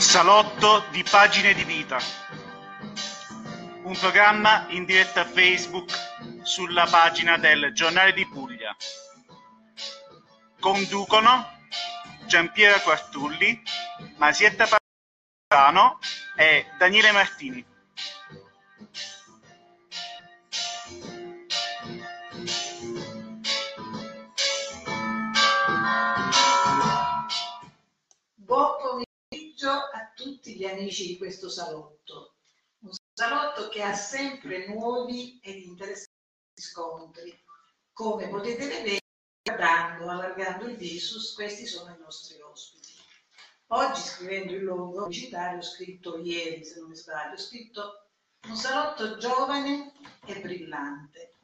Salotto di Pagine di Vita, un programma in diretta Facebook sulla pagina del Giornale di Puglia. Conducono Giampiero Quartulli, Masietta Parano e Daniele Martini. Tutti gli amici di questo salotto. Un salotto che ha sempre nuovi ed interessanti scontri. Come potete vedere, guardando, allargando il visus, questi sono i nostri ospiti. Oggi, scrivendo il logo ho scritto ieri, se non mi sbaglio, ho scritto un salotto giovane e brillante.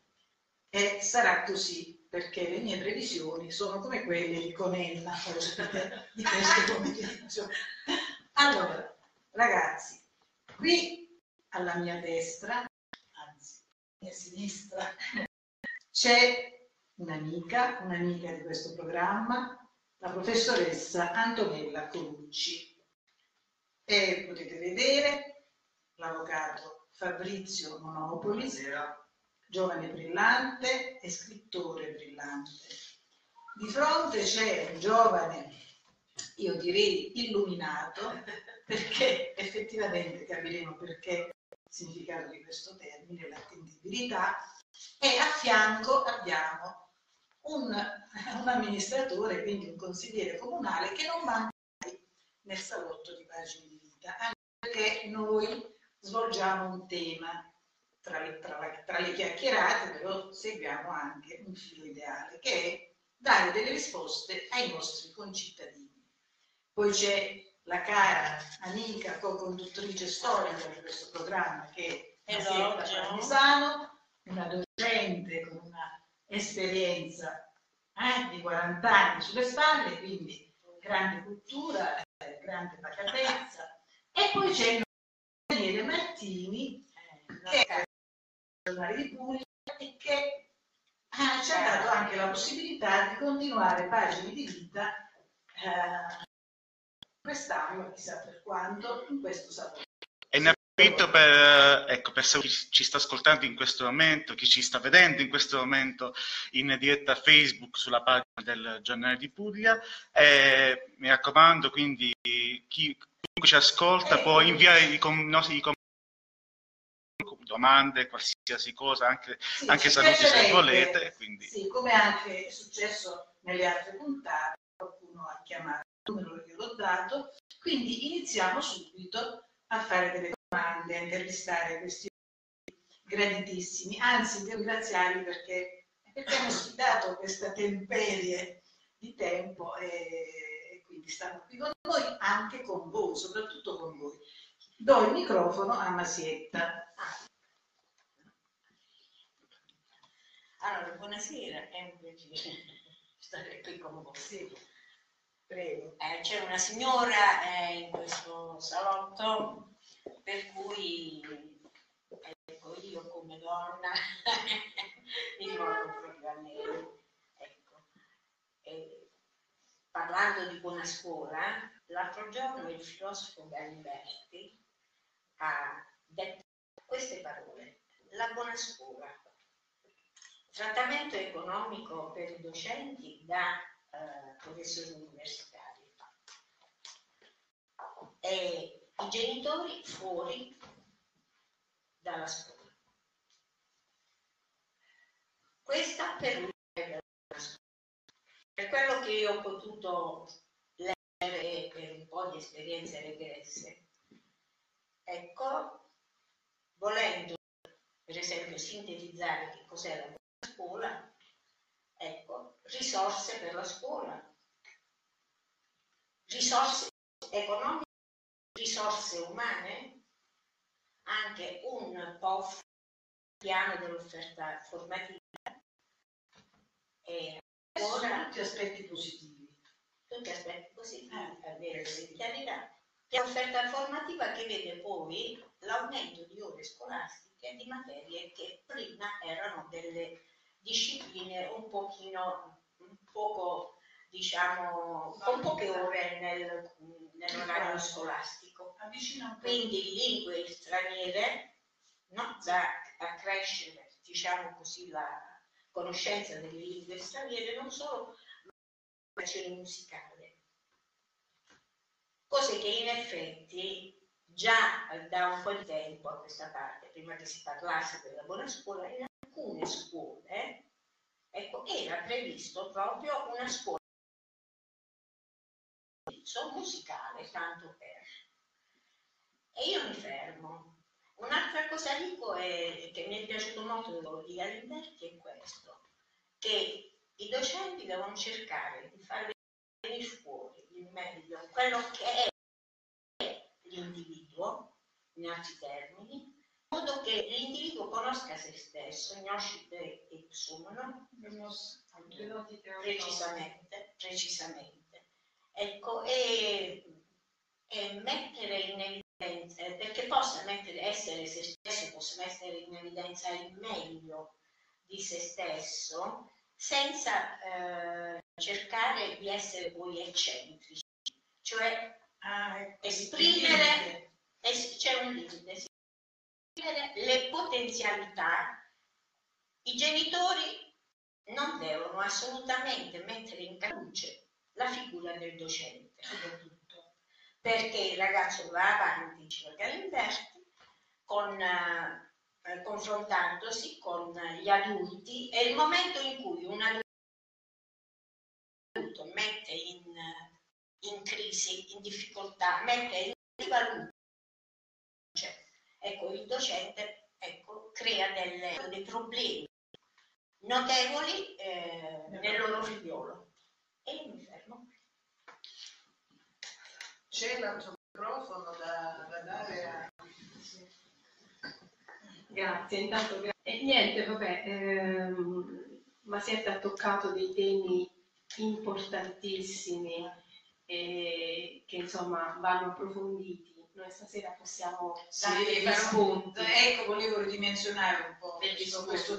E sarà così perché le mie previsioni sono come quelle di Conella di questo pomeriggio. Allora, ragazzi, qui alla mia destra, anzi, mia sinistra, c'è un'amica, un'amica di questo programma, la professoressa Antonella Colucci. E potete vedere l'avvocato Fabrizio Monopoli, Buonasera. giovane brillante e scrittore brillante. Di fronte c'è un giovane, io direi illuminato, perché effettivamente capiremo perché il significato di questo termine, l'attendibilità, e a fianco abbiamo un, un amministratore, quindi un consigliere comunale che non manca mai nel salotto di pagine di vita, anche perché noi svolgiamo un tema tra le, tra la- tra le chiacchierate, però seguiamo anche un filo ideale, che è dare delle risposte ai nostri concittadini. Poi c'è la cara amica co-conduttrice storica di questo programma che è Elogio. Parmisano, una docente con una esperienza eh, di 40 anni sulle spalle, quindi grande cultura, eh, grande pacatezza. E poi c'è Daniele Martini, che è il giornale di Puglia e che ah, ci ha dato anche la possibilità di continuare pagine di vita eh, quest'anno, chissà per quanto, in questo salone. E ne approfitto per, ecco, per chi ci sta ascoltando in questo momento, chi ci sta vedendo in questo momento in diretta Facebook sulla pagina del Giornale di Puglia. E mi raccomando, quindi chi chiunque ci ascolta può inviare i, com- nostri i com- domande, qualsiasi cosa, anche, Sì, anche saluti se volete. Quindi. Sì, come anche è successo nelle altre puntate, qualcuno ha chiamato numero che l'ho dato, quindi iniziamo subito a fare delle domande, a intervistare questi graditissimi, anzi devo ringraziarli perché, perché hanno sfidato questa temperie di tempo e, e quindi stanno qui con noi, anche con voi, soprattutto con voi. Do il microfono a Masietta. Allora, buonasera, è un piacere stare qui con voi. Sì, prego. Eh, c'è una signora eh, in questo salotto per cui ecco, io come donna mi rivolgo proprio a lei. Ecco. E parlando di buona scuola, l'altro giorno il filosofo Galiberti ha detto queste parole, la buona scuola, trattamento economico per i docenti da eh, professori universitari e i genitori fuori dalla scuola. Questa per lui è la scuola. Per quello che io ho potuto leggere per un po' di esperienze regresse, ecco, volendo per esempio sintetizzare che cos'è la scuola, ecco, risorse per la scuola, risorse economiche, risorse umane, anche un POF, piano dell'offerta formativa. E ora tutti aspetti positivi. tutti aspetti positivi, Eh. avere chiarità. È offerta formativa che vede poi l'aumento di ore scolastiche di materie che prima erano delle discipline un pochino, un poco, diciamo, con poche ore nel, nell'orario scolastico. Quindi lingue straniere, no? da accrescere, diciamo così, la conoscenza delle lingue straniere, non solo l'educazione musicale. Cose che in effetti già da un po' di tempo a questa parte, prima che si parlasse della buona scuola, in alcune scuole ecco, era previsto proprio una scuola musicale, tanto per. E io mi fermo. Un'altra cosa dico è, che mi è piaciuto molto di Galimberti è questo, che i docenti devono cercare di far venire fuori il meglio quello che è l'individuo, in altri termini, in modo che l'individuo conosca se stesso, gnoscite ipsum, no? Precisamente, precisamente. Ecco, e, e mettere in evidenza, perché possa mettere, essere se stesso, possa mettere in evidenza il meglio di se stesso, senza eh, cercare di essere poi eccentrici, cioè ah, ecco, esprimere, es, c'è un limite, esprimere le potenzialità. I genitori non devono assolutamente mettere in luce la figura del docente, perché il ragazzo va avanti, diceva Galimberti, con uh, eh, confrontandosi con gli adulti è il momento in cui un adulto mette in, in crisi, in difficoltà, mette in rivaluto. Ecco, il docente ecco, crea delle, dei problemi notevoli eh, nel loro figliolo. E mi fermo. C'è l'altro microfono da, da dare a... Grazie, intanto gra- e niente, vabbè, ehm, Masietta ha toccato dei temi importantissimi eh, che insomma vanno approfonditi. Noi stasera possiamo sì, dare degli spunti. Ecco, volevo ridimensionare un po' questo, questo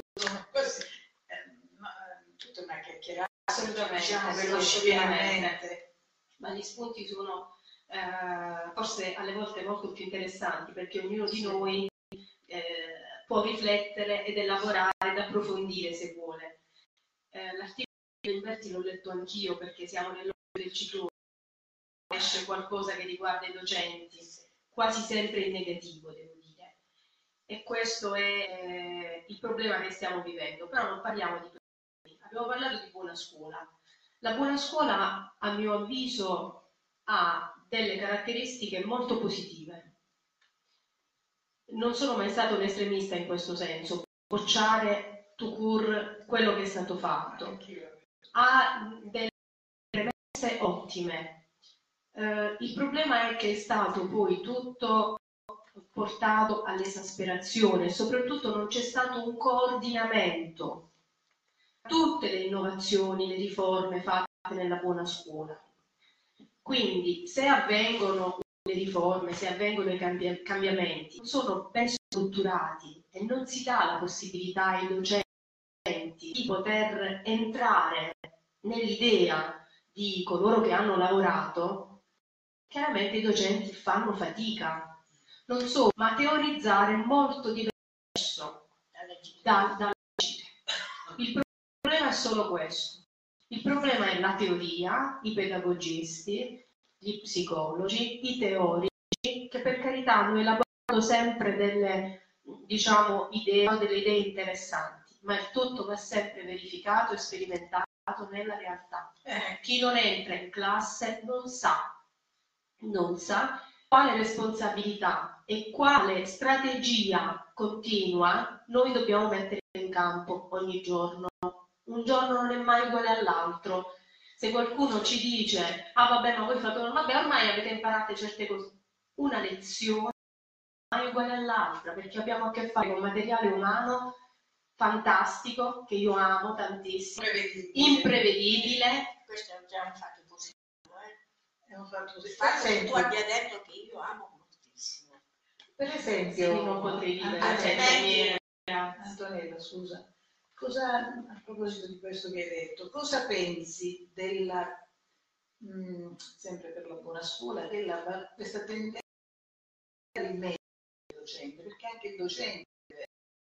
così. Eh, ma, tutta una chiacchierata, assolutamente, diciamo velocemente. Ma gli spunti sono eh, forse alle volte molto più interessanti perché ognuno di noi eh, può riflettere ed elaborare ed approfondire se vuole. Eh, l'articolo di Alberti l'ho letto anch'io perché siamo nell'ora del ciclone, esce qualcosa che riguarda i docenti, quasi sempre in negativo, devo dire. E questo è eh, il problema che stiamo vivendo, però non parliamo di problemi, abbiamo parlato di buona scuola. La buona scuola, a mio avviso, ha delle caratteristiche molto positive non sono mai stato un estremista in questo senso, bocciare to cure quello che è stato fatto. Ha delle premesse ottime. Eh, il problema è che è stato poi tutto portato all'esasperazione soprattutto non c'è stato un coordinamento. Tutte le innovazioni, le riforme fatte nella buona scuola. Quindi se avvengono le riforme, se avvengono i cambi- cambiamenti, sono ben strutturati e non si dà la possibilità ai docenti di poter entrare nell'idea di coloro che hanno lavorato, chiaramente i docenti fanno fatica. Non so, ma teorizzare è molto diverso da, da Il problema è solo questo. Il problema è la teoria, i pedagogisti, gli psicologi, i teorici, che per carità hanno elaborato sempre delle, diciamo, idee delle idee interessanti, ma il tutto va sempre verificato e sperimentato nella realtà. Eh, chi non entra in classe non sa, non sa quale responsabilità e quale strategia continua noi dobbiamo mettere in campo ogni giorno. Un giorno non è mai uguale all'altro se qualcuno ci dice, ah vabbè, ma voi fate, vabbè, ormai avete imparato certe cose, una lezione è uguale all'altra, perché abbiamo a che fare con materiale umano fantastico, che io amo tantissimo, imprevedibile. imprevedibile. Questo è già un fatto. Un fatto fatto che tu abbia detto che io amo moltissimo. Per esempio, sì, non potrei vivere Antonella, Antonella, scusa Cosa, a proposito di questo che hai detto, cosa pensi della mh, sempre per la buona scuola, della, questa tendenza il meglio del docente, perché anche il docente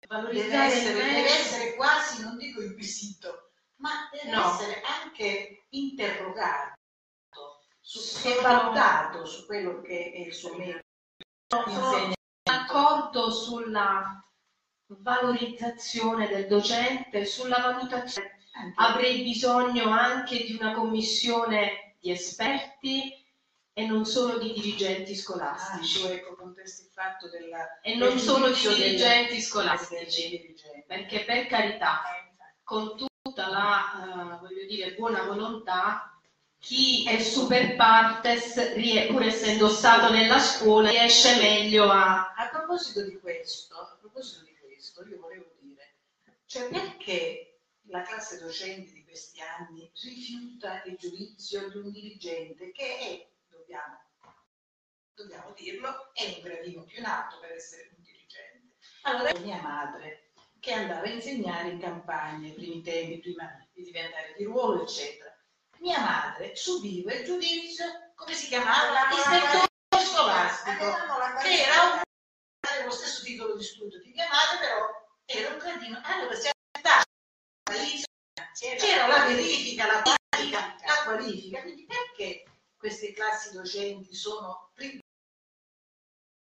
deve essere, deve essere quasi, non dico inquisito, ma deve No. essere anche interrogato su, Sono- e valutato su quello che è il suo metodo Sono d'accordo sulla valorizzazione del docente, sulla valutazione. Avrei bisogno anche di una commissione di esperti e non solo di dirigenti Ah, scolastici. su, ecco, contesti il fatto della E non solo di dirigenti del scolastici. dirigente. Perché per carità, con tutta la, eh, voglio dire, buona volontà, chi è super partes, pur essendo stato nella scuola, riesce meglio a... A proposito di questo, a proposito di questo, io volevo dire, cioè perché la classe docente di questi anni rifiuta il giudizio di un dirigente che è, dobbiamo, dobbiamo dirlo, è un gradino più in alto per essere un dirigente. Allora mia madre, che andava a insegnare in campagna, i primi tempi, prima di diventare di ruolo, eccetera. Mia madre subiva il giudizio, come si chiamava? Ispettore scolastico che era un lo stesso titolo di studio di mia madre, però era un gradino. Allora si accettava la lista, c'era la verifica, la qualifica, la qualifica. Quindi perché queste classi docenti sono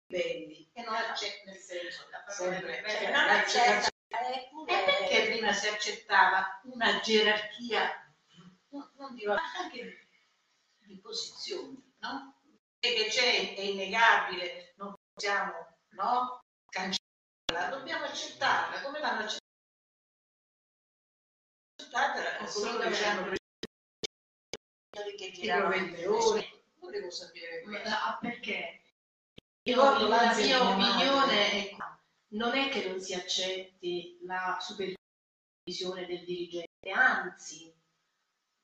livelli e non accettano nel senso sempre Cioè, non accetta, E perché prima si accettava una gerarchia, non, non dico, ma anche di posizioni, no? E che c'è, è innegabile, non possiamo no? cancellarla, dobbiamo accettarla, come l'hanno accettata? Assolutamente. Che provveditore, volevo sapere questo. Ah, perché? Ricordo Io, la mia di opinione è non è che non si accetti la supervisione del dirigente, anzi,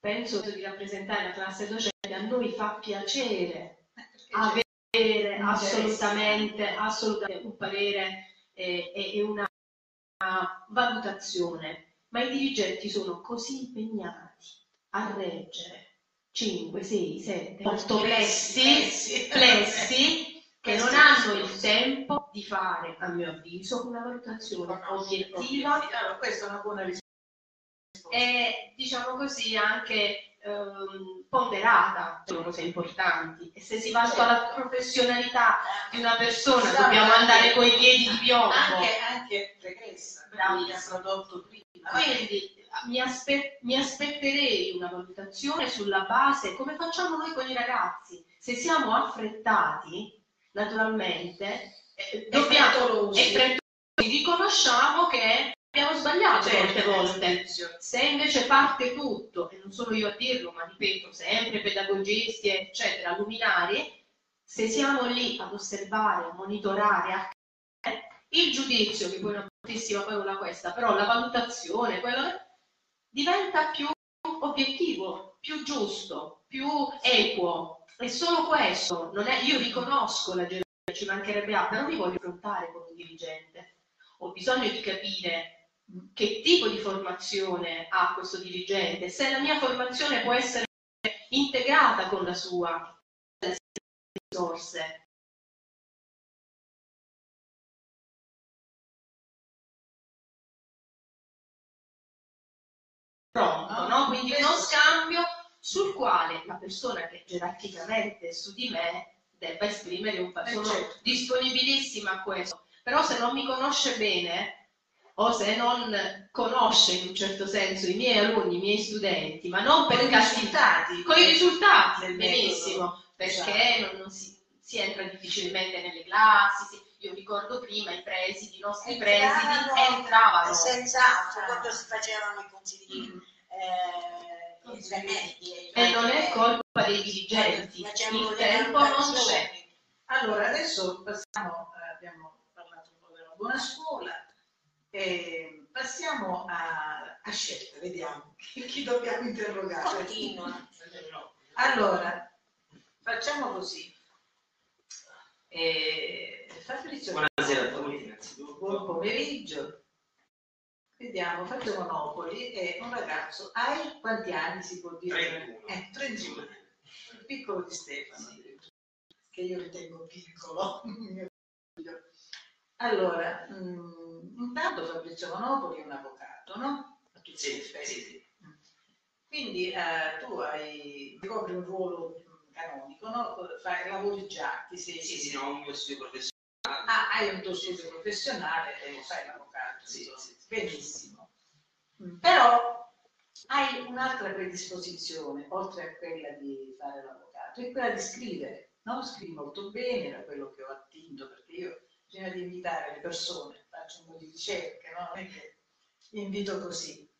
penso di rappresentare la classe docente, a noi fa piacere Perché avere assolutamente, assolutamente un parere eh, e, e una, valutazione, ma i dirigenti sono così impegnati a reggere 5, 6, 7, 8 plessi, plessi. che non hanno il tempo di fare, a mio avviso, una valutazione obiettiva. questa è una buona risposta. E diciamo così anche ehm, ponderata sono cose importanti. E se si valuta la professionalità di una persona Esatto. dobbiamo andare coi piedi di piombo. anche, anche regressa, perché ha prodotto prima. quindi mi, aspe- mi aspetterei una valutazione sulla base come facciamo noi con i ragazzi? Se siamo affrettati naturalmente eh, dobbiamo e frettolosi, riconosciamo che abbiamo sbagliato molte Certo, volte se invece parte tutto, e non sono io a dirlo, ma ripeto, sempre pedagogisti, eccetera, luminari, se siamo lì ad osservare, a monitorare, a il giudizio, che poi è una bruttissima parola questa, però la valutazione, quello che- diventa più obiettivo, più giusto, più equo. E solo questo, non è, io riconosco la gerarchia, ci mancherebbe altro, però mi voglio affrontare con un dirigente. Ho bisogno di capire che tipo di formazione ha questo dirigente, se la mia formazione può essere integrata con la sua risorse. Pronto, no? Quindi uno scambio sul quale la persona che gerarchicamente è su di me debba esprimere un parere. Eh, Sono certo. disponibilissima a questo, però se non mi conosce bene o se non conosce in un certo senso i miei alunni, i miei studenti, ma non per risultati. con i risultati, Del benissimo, metodo. perché non, non si, si entra difficilmente nelle classi. si- io ricordo prima i presidi, i nostri presidi entravano. Senz'altro, quando si facevano i consigli eh, intermedi. E non è colpa dei dirigenti, Facevano il tempo non c'è. Allora, adesso passiamo, eh, abbiamo parlato un po' della buona scuola, e passiamo a, a scelta, vediamo chi, dobbiamo interrogare. Continua. Allora, facciamo così. Eh, Fabrizio, Buonasera a tutti innanzitutto. buon pomeriggio. Vediamo, Fabio Monopoli è un ragazzo, hai quanti anni si può dire? 31. Eh, 31. piccolo di Stefano, che io ritengo piccolo. allora, mh, intanto Fabrizio Monopoli è un avvocato, no? A tutti Sì, gli effetti. sì, sì. Quindi eh, tu hai, ricopri un ruolo canonico, no? Fai, lavori già, ti sei... Sì, sì, no, un mio studio professionale. Ah, hai un tuo studio professionale e fai l'avvocato, sì, sì. benissimo. Mm, Però hai un'altra predisposizione, oltre a quella di fare l'avvocato, è quella di scrivere. No? Scrivi molto bene, da quello che ho attinto, perché io prima di invitare le persone faccio un po' di ricerche, no? non è che invito così.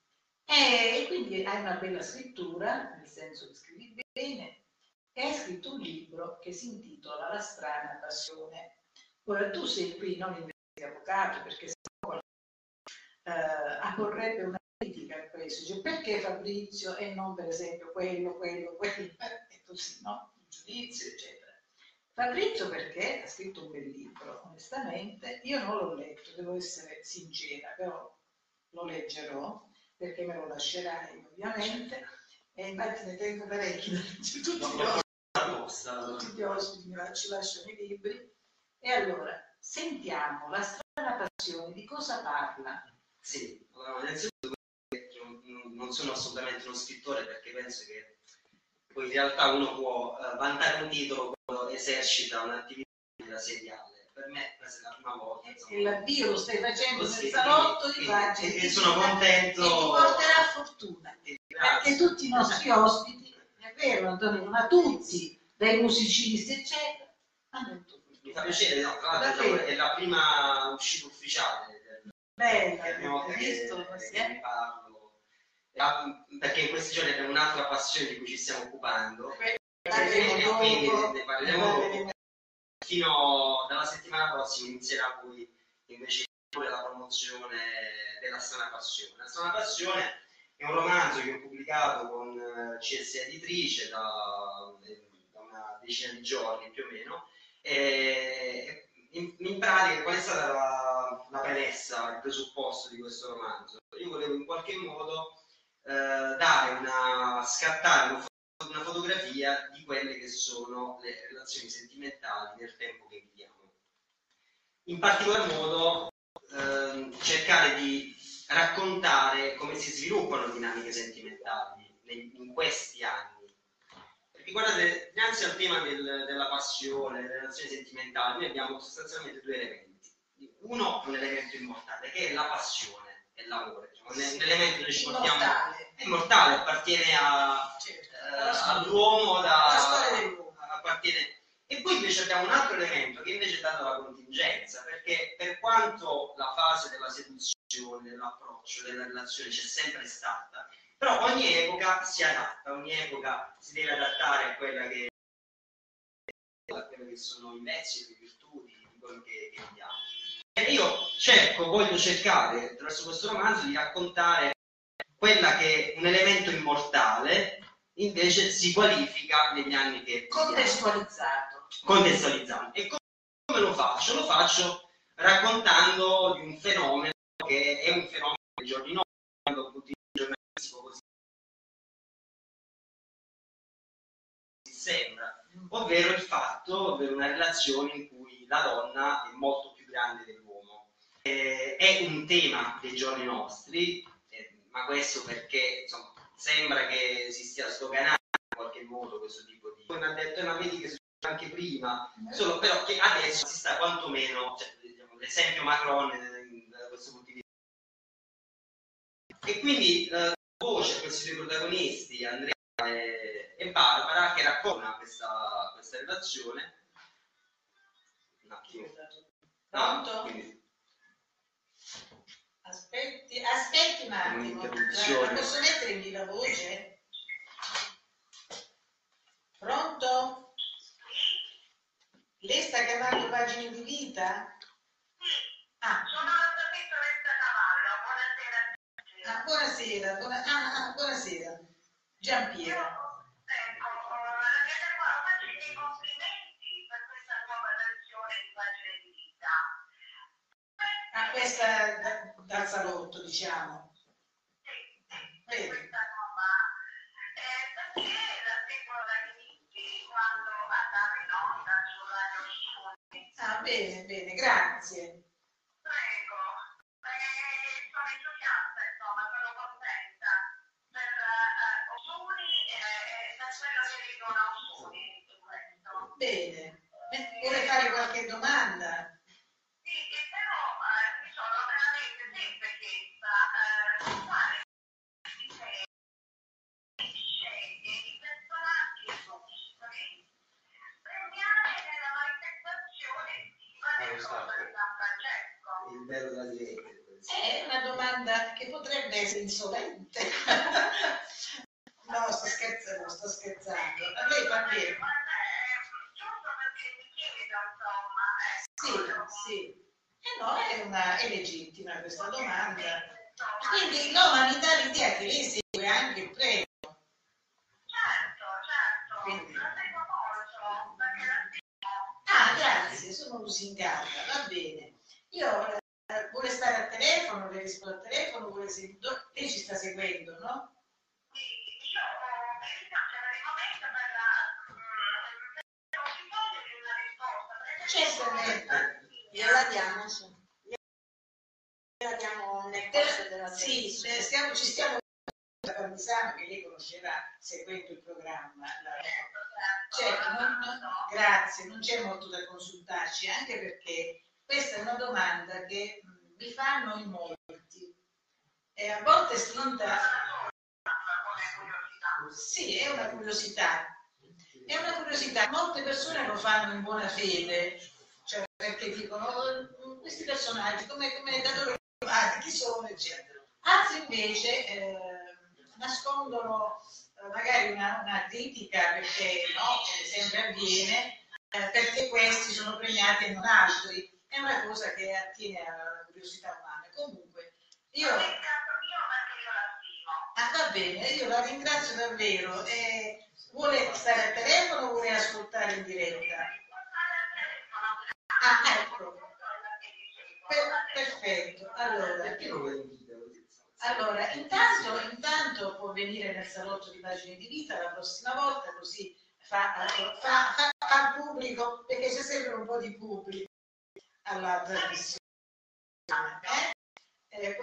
E quindi hai una bella scrittura, nel senso che scrivi bene, e hai scritto un libro che si intitola La strana passione. Ora tu sei qui non in veste avvocato, perché se no eh, apporrebbe una critica a questo, cioè perché Fabrizio e non per esempio quello, quello, quello, e così, no? Un giudizio, eccetera. Fabrizio perché? Ha scritto un bel libro, onestamente, io non l'ho letto, devo essere sincera, però lo leggerò perché me lo lascerai ovviamente e infatti ne tengo parecchi tutti gli ospiti. tutti gli ospiti mi lasci- lasciano i libri. E allora, sentiamo la strana passione, di cosa parla? Sì, allora, innanzitutto non- sono assolutamente uno scrittore perché penso che poi in realtà uno può eh, vantare un titolo esercita un'attività seriale. Per me questa è la prima volta. insomma. E l'avvio lo stai facendo nel salotto di pagine. e- e sono contento. E ti porterà fortuna. Perché tutti i nostri ospiti, è vero Antonio, ma tutti, dai musicisti eccetera, hanno avuto Mi fa piacere, no, tra l'altro è la prima uscita ufficiale del, Bella, che che, visto? che parlo. Ah, Perché in questi giorni abbiamo un'altra passione di cui ci stiamo occupando. Parleremo ne parleremo Fino dalla settimana prossima inizierà poi invece la promozione della Strana Passione. La Strana Passione è un romanzo che ho pubblicato con eh, CS Editrice da, da una decina di giorni più o meno. E in, in pratica qual è stata la, la premessa, il presupposto di questo romanzo? Io volevo in qualche modo eh, dare una, scattare una una fotografia di quelle che sono le relazioni sentimentali del tempo che viviamo. In particolar modo ehm, cercare di raccontare come si sviluppano dinamiche sentimentali in questi anni. Perché guardate, dinanzi al tema del- della passione, delle relazioni sentimentali, noi abbiamo sostanzialmente due elementi. Uno è un elemento immortale, che è la passione e l'amore. Cioè, un, elemento che ci portiamo è immortale, appartiene a, Certo. All'uomo da appartiene. E poi invece abbiamo un altro elemento che invece è dato dalla contingenza perché per quanto la fase della seduzione dell'approccio della relazione c'è sempre stata però ogni epoca si adatta ogni epoca si deve adattare a quella che a quello che sono i mezzi le virtudi di quello che, che vediamo e io cerco voglio cercare attraverso questo romanzo di raccontare quella che è un elemento immortale invece si qualifica negli anni che. Contestualizzato. contestualizzando. E come lo faccio? Lo faccio raccontando di un fenomeno che è un fenomeno dei giorni nostri, quando tutti i giornalisti così sembra, ovvero il fatto, ovvero una relazione in cui la donna è molto più grande dell'uomo. Eh, è un tema dei giorni nostri, eh, ma questo perché insomma, sembra che si stia sdoganando in qualche modo questo tipo di... Poi mi ha detto, "Eh, ma vedi che succede anche prima, solo però che adesso si sta quantomeno, cioè, diciamo, l'esempio Macron eh, da questo punto di vista. E quindi eh, voce a questi due protagonisti, Andrea e, e Barbara, che raccontano questa, questa relazione. Un attimo. Pronto? quindi- Aspetti, aspetti un attimo. Un'interruzione. La- Posso mettere in viva voce? Pronto? Lei sta chiamando pagine di vita? Ah, Sono la dottoressa Cavallo, buonasera. ah, buonasera, buona- ah, ah, buonasera. Giampiero. Ecco, la per questa dal salotto, diciamo. Sì, questa nuova. Eh, perché la seguono dagli inizi, andare in onda su Radio Studi. Ah, bene, bene, grazie. Prego. Eh, sono entusiasta, insomma, sono contenta per eh, Osuni e per quello che dicono Osuni questo. Bene. Curiosità. È una curiosità. Molte persone lo fanno in buona fede, cioè perché dicono "Oh, questi personaggi, come, come da dove arrivati, chi sono, eccetera. Altri invece eh, nascondono eh, magari una, una critica perché no, come sempre avviene, eh, perché questi sono premiati e non altri. È una cosa che attiene alla curiosità umana. Comunque, io... Ah, va bene, io la ringrazio davvero. Eh, vuole stare al telefono o vuole ascoltare in diretta? Ah, ecco. Per- perfetto. Allora, allora, intanto, intanto può venire nel salotto di pagine di vita la prossima volta, così fa, fa, fa, fa pubblico, perché c'è sempre un po' di pubblico alla trasmissione. Eh? Eh,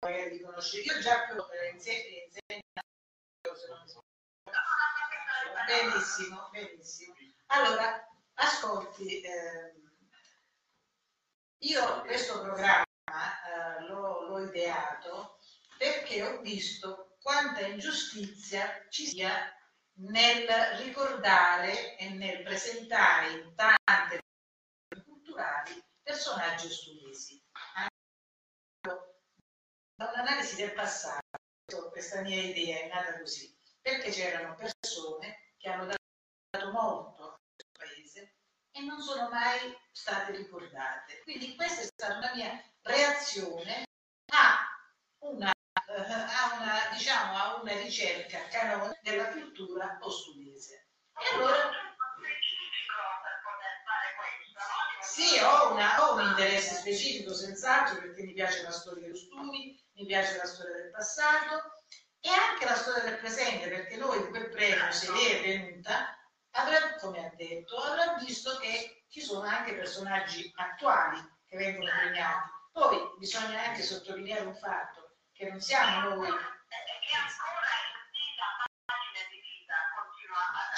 magari conosce. Io già eh, insieme, Benissimo, benissimo. Allora, ascolti, ehm, io questo programma eh, l'ho, ideato perché ho visto quanta ingiustizia ci sia nel ricordare e nel presentare in tante culturali personaggi ostulesi. Da un'analisi del passato, questa mia idea è nata così, perché c'erano persone che hanno dato molto a questo paese e non sono mai state ricordate. Quindi questa è stata una mia reazione a una, eh, a una, diciamo, a una ricerca canone della cultura ostulese. E allora sì, ho, una- ho un interesse specifico senz'altro perché mi piace la storia degli stumi, mi piace la storia del passato e anche la storia del presente perché noi in quel premio, se lei è venuta, avrà, come ha detto, avrà visto che ci sono anche personaggi attuali che vengono premiati. Poi bisogna anche sottolineare un fatto, che non siamo noi.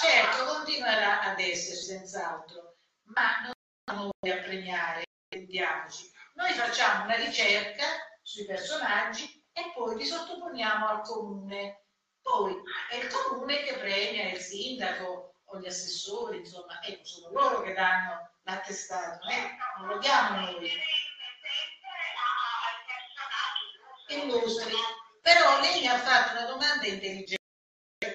Certo, continuerà ad essere senz'altro, ma non siamo noi a premiare, intendiamoci. Noi facciamo una ricerca sui personaggi e poi li sottoponiamo al comune. Poi è il comune che premia il sindaco o gli assessori, insomma, ecco, sono loro che danno l'attestato, eh? non lo diamo noi. illustri. Però lei mi ha fatto una domanda intelligente.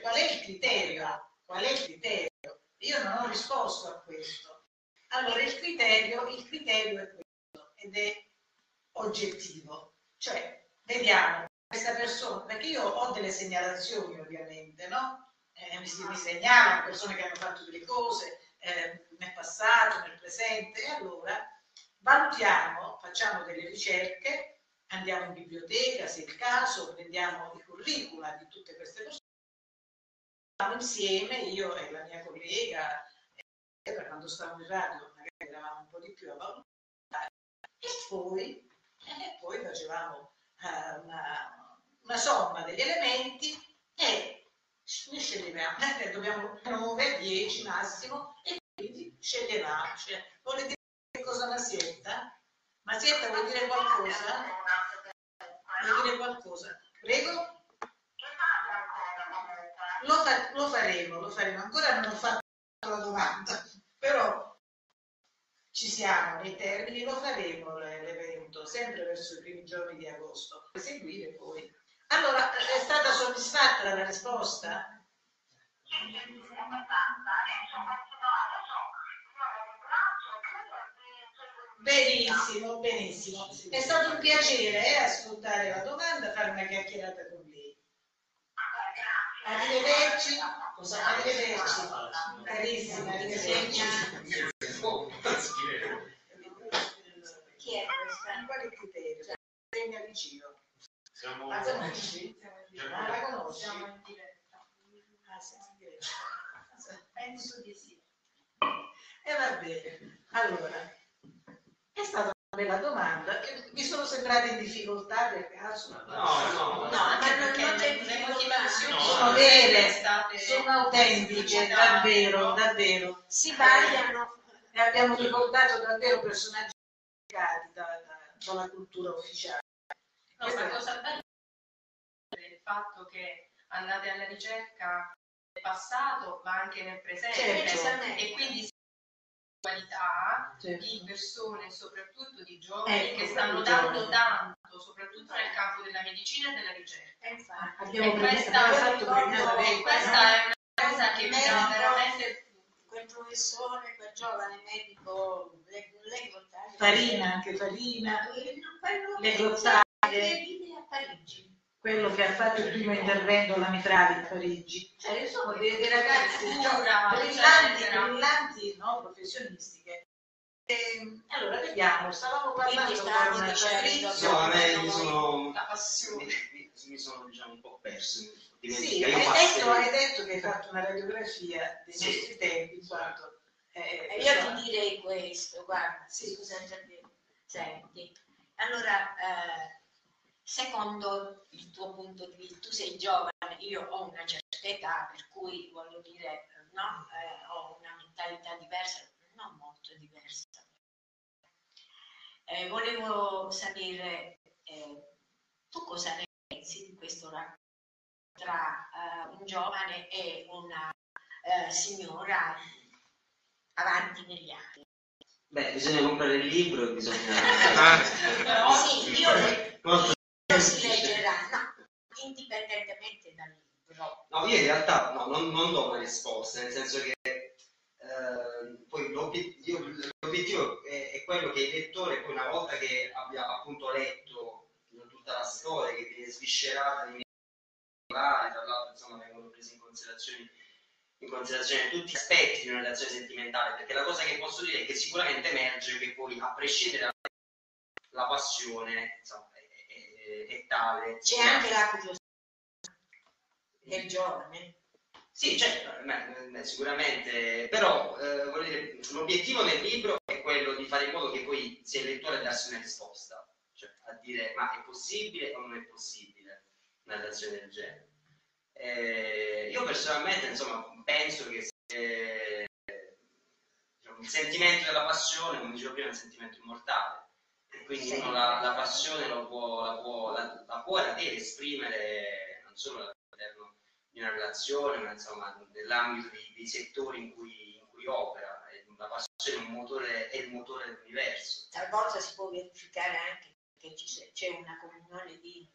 Qual è il criterio? Qual è il criterio? Io non ho risposto a questo. Allora, il criterio, il criterio è questo ed è oggettivo. Cioè, vediamo questa persona, perché io ho delle segnalazioni ovviamente, no? Eh, mi, mi segnalano persone che hanno fatto delle cose eh, nel passato, nel presente, e allora valutiamo, facciamo delle ricerche andiamo in biblioteca se è il caso, prendiamo i curricula di tutte queste persone, stiamo insieme, io e la mia collega, quando stavamo in radio magari eravamo un po' di più a valutare e poi, e poi facevamo eh, una, una somma degli elementi e ne sceglievamo, eh, dobbiamo 9, 10 massimo e quindi sceglievamo. Cioè, volete dire che cosa Masietta? Masietta vuoi dire qualcosa? Vuoi dire qualcosa? Prego? Lo, fa- lo faremo, lo faremo. Ancora non ho fatto la domanda, ci siamo nei termini, lo faremo l'evento, sempre verso i primi giorni di agosto. Seguire poi. Allora, è stata soddisfatta la risposta? Benissimo, benissimo. È stato un piacere eh, ascoltare la domanda, fare una chiacchierata con lei. Arrivederci. Arrivederci. Carissima, arrivederci. Chi è questa? Quale criterio? Segna vicino. Siamo La conosci? Ah, la conosci? Siamo in diretta. Ah, siamo in diretta. Penso di sì. E va bene. Allora, è stata una bella domanda. Mi sono sembrata in difficoltà per caso? No, no, No, anche ma non- perché non c'è le difficoltà. motivazioni No, sono vere, Sono autentiche, davvero, davvero. Si variano. E abbiamo ricordato davvero personaggi da- da- dalla cultura ufficiale. No, è- cosa bella è il fatto che andate alla ricerca del passato ma anche nel presente Certo. E quindi qualità Certo. di persone, soprattutto di giovani, Ecco, che stanno dando giovani. tanto, soprattutto nel campo della medicina e della ricerca. E infatti. Abbiamo E questa- fatto premiare E lei. questa è una cosa che mi dà veramente quel professore, quel giovane medico, le, le grottaglie. Farina, anche Farina, Quello- quello Le grottaglie. Che vive a Parigi. quello che ha fatto il primo intervento alla Mitravi a Parigi. Cioè, insomma, dei, dei ragazzi Cultura, brillanti, brillanti no, professionistiche. E, allora, vediamo, stavamo parlando stavamo con dicendo- Fabrizio. No, a me mi sono, la passione. mi, mi sono diciamo un po' perso. Sì, hai detto, hai detto che hai fatto una radiografia dei Sì. nostri tempi, in quanto... eh, E io ti direi questo, guarda, Sì. scusa Gianni, senti, allora, eh, secondo il tuo punto di vista, tu sei giovane, io ho una certa età, per cui voglio dire, no, eh, ho una mentalità diversa, non molto diversa. Eh, volevo sapere, eh, tu cosa ne pensi di questo rapporto tra eh, un giovane e una eh, signora avanti negli anni? Beh, bisogna comprare il libro e bisogna... Però sì, io Molto si leggerà, no, indipendentemente dal libro. No, io in realtà no, non, non do una risposta, nel senso che eh, poi l'obiettivo è, è quello che il lettore, poi una volta che abbia appunto letto tutta la storia, che viene sviscerata nei particolari, tra l'altro insomma vengono presi in considerazione, in considerazione tutti gli aspetti di una relazione sentimentale, perché la cosa che posso dire è che sicuramente emerge che poi a prescindere da la passione insomma, è, tale. C'è anche la curiosità del giovane. Sì, certo, beh, beh, sicuramente, però eh, l'obiettivo del libro è quello di fare in modo che poi sia il lettore a darsi una risposta, cioè a dire ma è possibile o non è possibile una relazione del genere. Eh, io personalmente, insomma, penso che se, diciamo, il sentimento della passione, come dicevo prima, è un sentimento immortale, quindi uno la, la passione lo può, la, può, la, la può la deve esprimere non solo all'interno di una relazione, ma insomma nell'ambito dei, dei settori in cui, in cui opera. La passione è, un motore, è il motore dell'universo. Talvolta si può verificare anche che c'è una comunione di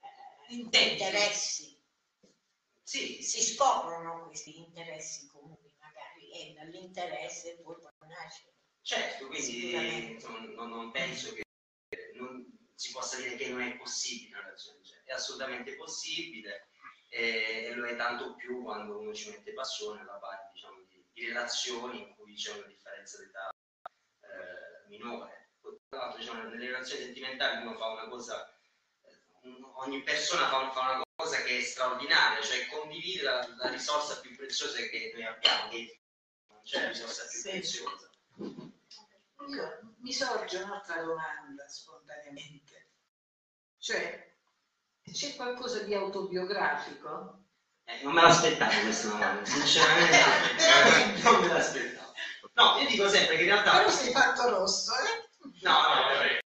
eh, interessi. Sì, Si scoprono questi interessi comuni magari e dall'interesse poi può nascere. Certo, quindi non, non penso che non si possa dire che non è possibile una relazione del genere. È assolutamente possibile e, e lo è tanto più quando uno ci mette passione alla pari diciamo, di, di relazioni in cui c'è una differenza d'età eh, minore. Tra l'altro, diciamo, nelle relazioni sentimentali uno fa una cosa, eh, ogni persona fa, fa una cosa che è straordinaria, cioè condivide la, la risorsa più preziosa che noi abbiamo, che è non c'è risorsa più preziosa. Io, mi sorge un'altra domanda spontaneamente. Cioè, c'è qualcosa di autobiografico? Eh, non me l'aspettavo questa domanda, sinceramente non me l'aspettavo. No, io dico sempre che in realtà... Però sei fatto rosso, eh? No, no, vabbè,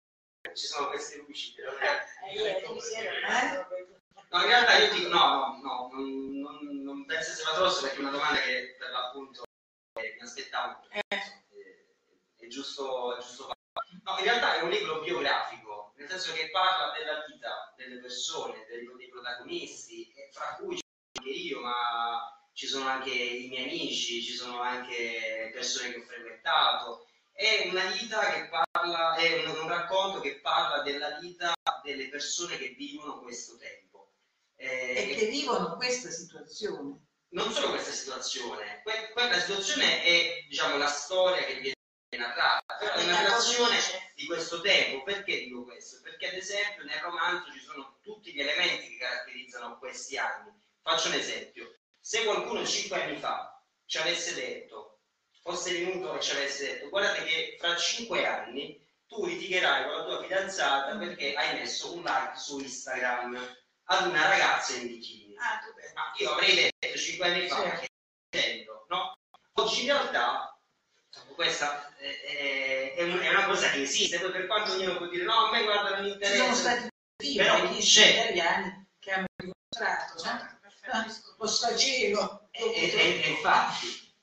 ci sono queste luci, però... Eh, sera, No, in realtà io dico no, no, no, non, non, non penso sia fatto rosso perché è una domanda che per l'appunto eh, mi aspettavo. Eh. Eh, È giusto, è giusto. No, in realtà è un libro biografico, nel senso che parla della vita delle persone, dei, dei protagonisti, e fra cui sono anche io, ma ci sono anche i miei amici, ci sono anche persone che ho frequentato. È una vita che parla, è un, un racconto che parla della vita delle persone che vivono questo tempo. Eh, E che vivono questa situazione. non solo questa situazione, que- quella situazione è diciamo la storia che viene è una narrazione di questo tempo. Perché dico questo? Perché ad esempio nel romanzo ci sono tutti gli elementi che caratterizzano questi anni. Faccio un esempio. Se qualcuno cinque anni fa ci avesse detto, fosse venuto e ci avesse detto, guardate che fra cinque anni tu litigherai con la tua fidanzata perché hai messo un like su Instagram ad una ragazza in bikini. Ah. Ma io avrei detto 5 anni fa, Certo. che intendo, no? Oggi in realtà questa è, è- è un- è una cosa che esiste, poi per quanto ognuno può dire no, a me guarda non Ci sono interessa. stati film, Però c'è. italiani che hanno dimostrato no? Ah, lo sfacelo E, e- e- infatti.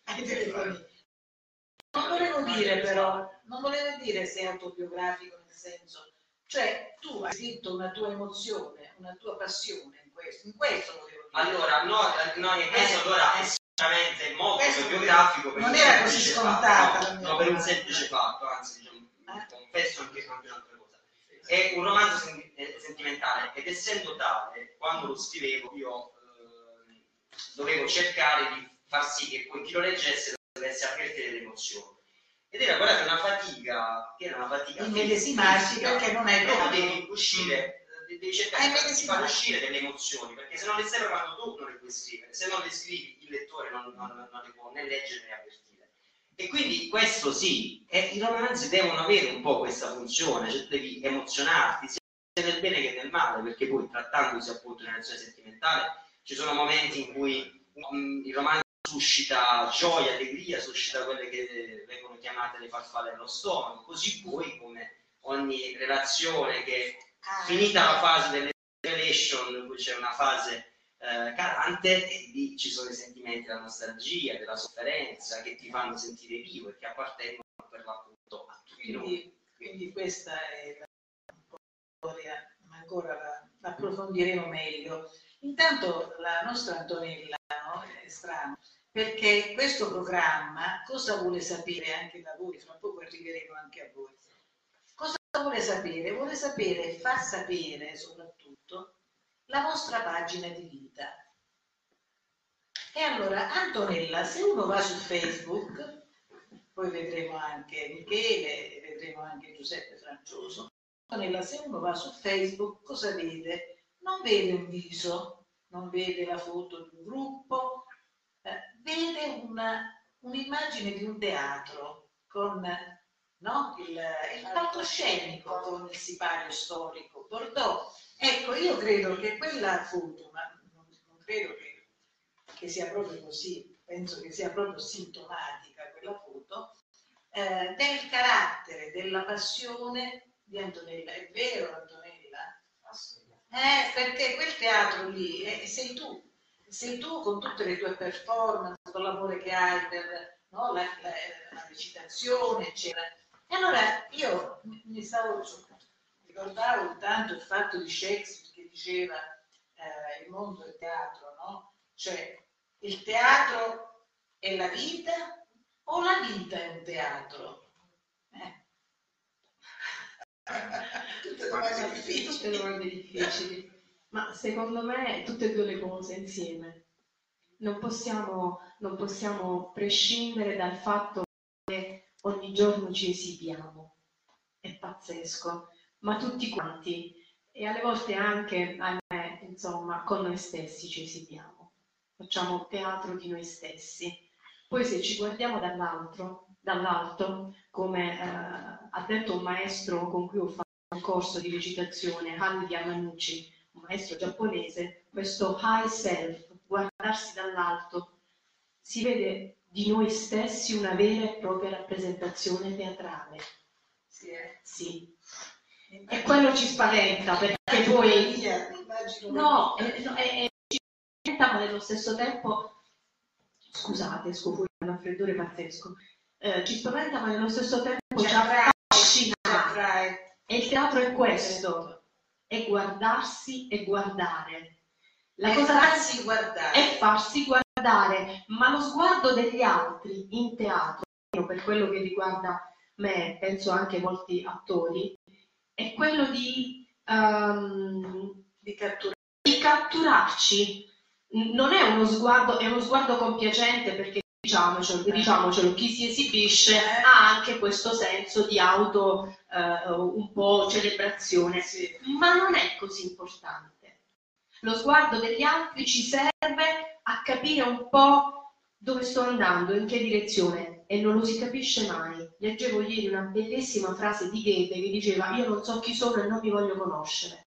Non volevo dire però, non volevo dire se è autobiografico nel senso, cioè tu hai scritto una tua emozione, una tua passione in questo, in questo volevo dire. allora, no, no, in questo Eh, allora eh. È sicuramente molto Questo biografico non era così semplice scontata fatto, la no, per un semplice fatto, anzi, diciamo, Eh. confesso anche, anche un'altra cosa. È un romanzo sen- eh, sentimentale ed essendo tale, quando lo scrivevo io ehm, dovevo cercare di far sì che poi chi lo leggesse dovesse avvertire delle emozioni. Ed era guardate una fatica, che era una fatica Immedesimarsi perché non No, dato- devi uscire, eh, devi cercare di far uscire delle emozioni, perché se non le stai provando tu non le puoi scrivere, se non le scrivi lettore non, non- non le può né leggere né avvertire. E quindi questo sì, e i romanzi devono avere un po' questa funzione, cioè devi emozionarti, sia nel bene che nel male, perché poi trattandosi appunto di una relazione sentimentale ci sono momenti in cui mm, il romanzo suscita gioia, allegria, suscita quelle che vengono chiamate le farfalle dello stomaco, così poi come ogni relazione che finita la fase delle relation, poi c'è una fase eh, calante e lì ci sono i sentimenti della nostalgia, della sofferenza che ti fanno sentire vivo e che appartengono per l'appunto a tutti. Quindi, quindi questa è la storia, ma ancora la, la approfondiremo meglio. Intanto la nostra Antonella no, è strano, perché questo programma cosa vuole sapere anche da voi? Fra poco arriveremo anche a voi. Cosa vuole sapere? Vuole sapere, far sapere soprattutto la vostra pagina di vita. E allora, Antonella, se uno va su Facebook, poi vedremo anche Michele, vedremo anche Giuseppe Francioso. Antonella, se uno va su Facebook, cosa vede? Non vede un viso, non vede la foto di un gruppo, eh, vede una- un'immagine di un teatro con no, il, il palcoscenico, con il sipario storico Bordeaux. Ecco, io credo che quella foto, ma non, non credo che, che sia proprio così, penso che sia proprio sintomatica quella foto, eh, del carattere, della passione di Antonella. È vero, Antonella? Eh, perché quel teatro lì eh, sei tu, sei tu con tutte le tue performance, con l'amore che hai per no, la, la- la recitazione, eccetera. E allora io mi- stavo ricordavo intanto il fatto di Shakespeare che diceva eh, il mondo del teatro, no? Cioè il teatro è la vita o la vita è un teatro? Eh. Tutte domande Tutte difficili. domande difficili. Ma secondo me tutte e due le cose insieme. Non possiamo, non possiamo prescindere dal fatto che ogni giorno ci esibiamo. È pazzesco, ma tutti quanti. E alle volte anche, ahimè, insomma, con noi stessi ci esibiamo. Facciamo teatro di noi stessi. Poi se ci guardiamo dall'altro, dall'alto, come eh, ha detto un maestro con cui ho fatto un corso di recitazione, Hanni Yamanuchi, un maestro giapponese, questo high self, guardarsi dall'alto, si vede di noi stessi una vera e propria rappresentazione teatrale. Sì, eh. Sì. E quello ci spaventa perché poi No, è, no, è, è- ci spaventa, ma nello stesso tempo, scusate, da un raffreddore pazzesco, Eh, ci spaventa, ma nello stesso tempo Ci affascina. E il teatro è questo, è guardarsi e guardare. La E cosa farsi guardare. è farsi guardare, ma lo sguardo degli altri in teatro, per quello che riguarda me, penso anche molti attori, è quello di, ehm, di catturare. di catturarci. Non è uno sguardo, è uno sguardo compiacente perché diciamocelo, diciamocelo, chi si esibisce ha anche questo senso di auto eh, un po' celebrazione, Sì. ma non è così importante. Lo sguardo degli altri ci serve a capire un po' dove sto andando, in che direzione e non lo si capisce mai. Leggevo ieri una bellissima frase di Goethe che diceva io non so chi sono e non mi voglio conoscere,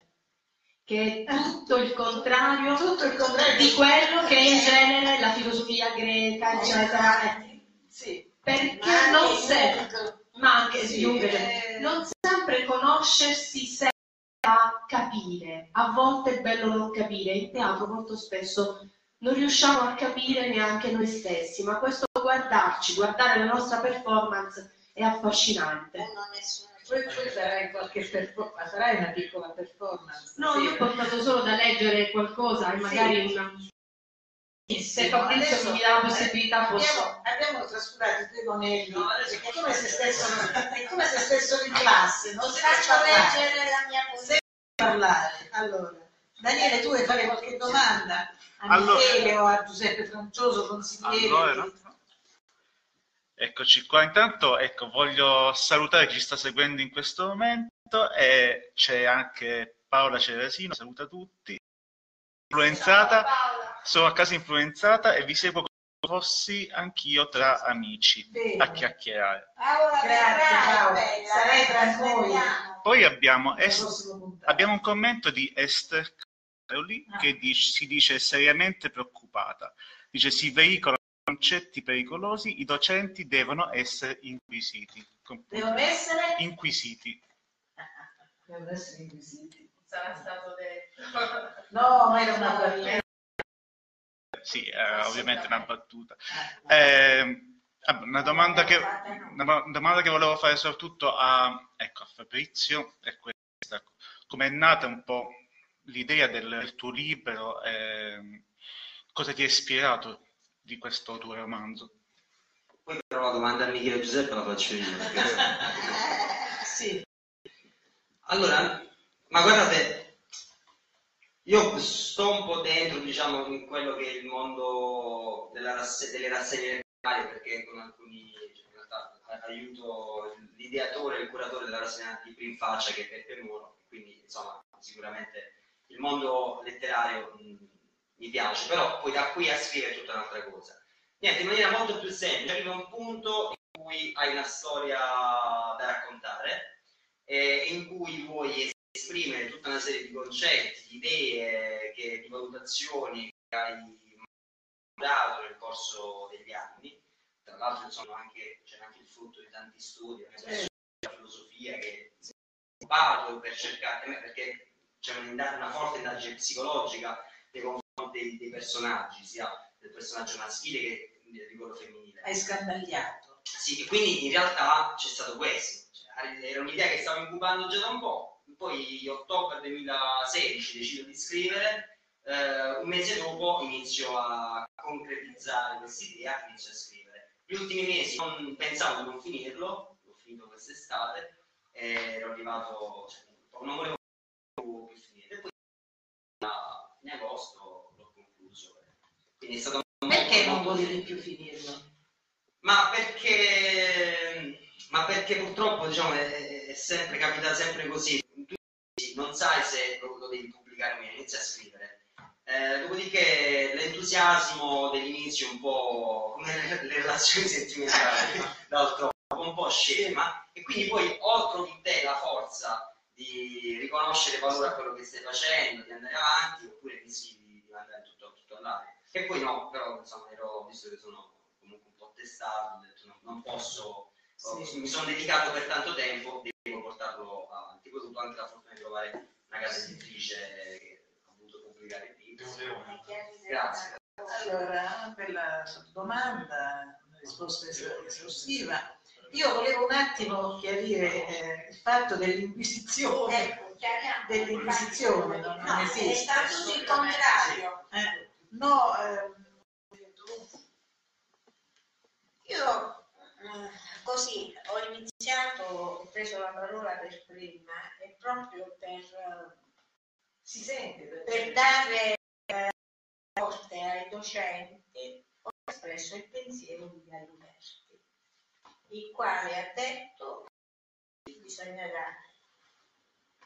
che è tutto il contrario Tutto il contrario di quello che in genere la filosofia greca, eccetera, è. Sì. Perché Ma non sempre, ma anche Sì, Jung, eh. non sempre conoscersi serve a capire, a volte è bello non capire, in teatro molto spesso non riusciamo a capire neanche noi stessi, ma questo guardarci, guardare la nostra performance è affascinante. Uno nessuno ci Poi tu sarai qualche performance, sarai una piccola performance. No, Sì. io ho portato solo da leggere qualcosa e magari una... E se Fabrizio Adesso- mi dà la possibilità posso... Abbiamo, abbiamo trascurato i tuoi monelli, No, è come se stessero, è come se stessero in classe, non si Faccio leggere la mia poesia. parlare. Allora, Daniele, tu vuoi fare qualche domanda a Allora- Michele o a Giuseppe Francioso, consigliere? Allora, eccoci qua. Intanto, ecco, voglio salutare chi sta seguendo in questo momento e c'è anche Paola Ceresino, saluta tutti. Influenzata, sono a casa influenzata e vi seguo come fossi anch'io tra amici Bene. a chiacchierare. Paola Grazie, Paola. Sarai tra noi. Poi abbiamo, Est- abbiamo un commento di Esther Caroli Ah. che dice- si dice seriamente preoccupata. Dice si veicolano concetti pericolosi, i docenti devono essere inquisiti. Devono essere? Inquisiti. Devono essere inquisiti. Sarà stato detto. No, ma era una battuta. Sì, eh, ovviamente una battuta. Eh, Eh, vabbè, una, domanda che, una domanda che volevo fare soprattutto a, ecco, a Fabrizio è questa. Come è nata un po' l'idea del, del tuo libro? ehm, cosa ti ha ispirato di questo tuo romanzo? Poi però la domanda a Michele Giuseppe la faccio io. perché- Sì. Allora, ma guardate, io sto un po' dentro, diciamo, in quello che è il mondo della rasse- delle rassegne letterarie, perché con alcuni, cioè, in realtà, aiuto l'ideatore e il curatore della rassegna di in faccia, che è Peppe Muro, quindi, insomma, sicuramente il mondo letterario mh, mi piace, però poi da qui a scrivere è tutta un'altra cosa. Niente, in maniera molto più semplice, arriva un punto in cui hai una storia da raccontare, eh, in cui vuoi esprimere tutta una serie di concetti, di idee, che- di valutazioni che hai dato nel corso degli anni. Tra l'altro insomma, anche, c'è anche il frutto di tanti studi, una persona di filosofia che si è per cercare, perché c'è un'inda- una forte indagine psicologica nei dei, dei personaggi, sia del personaggio maschile che di quello femminile. Hai scandagliato. Sì, e quindi in realtà c'è stato questo. Cioè, era un'idea che stavo incubando già da un po'. Poi, ottobre 2016, decido di scrivere. eh, un mese dopo inizio a concretizzare questa idea, inizio a scrivere. Gli ultimi mesi non, pensavo di non finirlo, l'ho finito quest'estate, e ero arrivato, cioè, non volevo più finire. E poi a- in agosto. Quindi è stato Perché non volevi più finirlo? ma perché, ma perché purtroppo diciamo, è, è sempre capita sempre così. Tu non sai se lo, lo devi pubblicare o meno, inizi a scrivere. Eh, dopodiché l'entusiasmo dell'inizio un po' come le, le relazioni sentimentali, d'altro un po' scema, e quindi poi o trovi in te la forza di riconoscere valore a quello che stai facendo, di andare avanti, oppure rischi di, di mandare tutto, tutto all'aria. E poi no, però insomma ero, visto che sono comunque un po' testato, ho detto no, non posso, Sì. mi sono dedicato per tanto tempo, devo portarlo avanti. Poi ho avuto anche la fortuna di trovare una casa editrice che ha voluto pubblicare il libro. Grazie. Allora, bella domanda, una risposta es- esaustiva. Io volevo un attimo chiarire eh, il fatto dell'inquisizione. Ecco. Dell'inquisizione, no? No, Non è esiste. stato il contrario. Eh, no, ehm, Io eh, così ho iniziato, ho preso la parola per prima e proprio per, si sente per perché dare eh, forte ai docenti ho espresso il pensiero di Galiberti, il quale ha detto che bisogna dare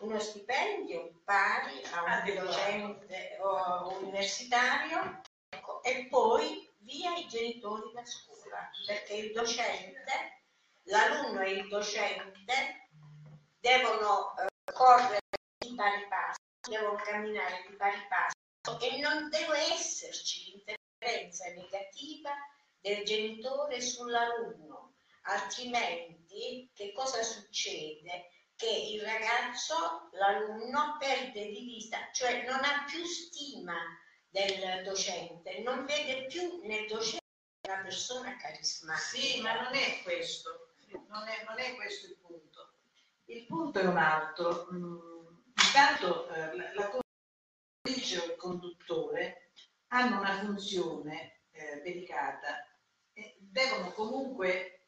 uno stipendio pari a un Adeguato. docente o universitario ecco, e poi via i genitori da scuola, perché il docente, l'alunno e il docente devono eh, correre di pari passo, devono camminare di pari passo e non deve esserci l'interferenza negativa del genitore sull'alunno, altrimenti che cosa succede? Che il ragazzo, l'alunno, perde di vista, cioè non ha più stima del docente, non vede più nel docente una persona carismatica. Sì, ma non è questo, non è, non è questo il punto. Il punto è un altro. Mm, Intanto eh, la, la conduttrice o il conduttore hanno una funzione eh, delicata e devono comunque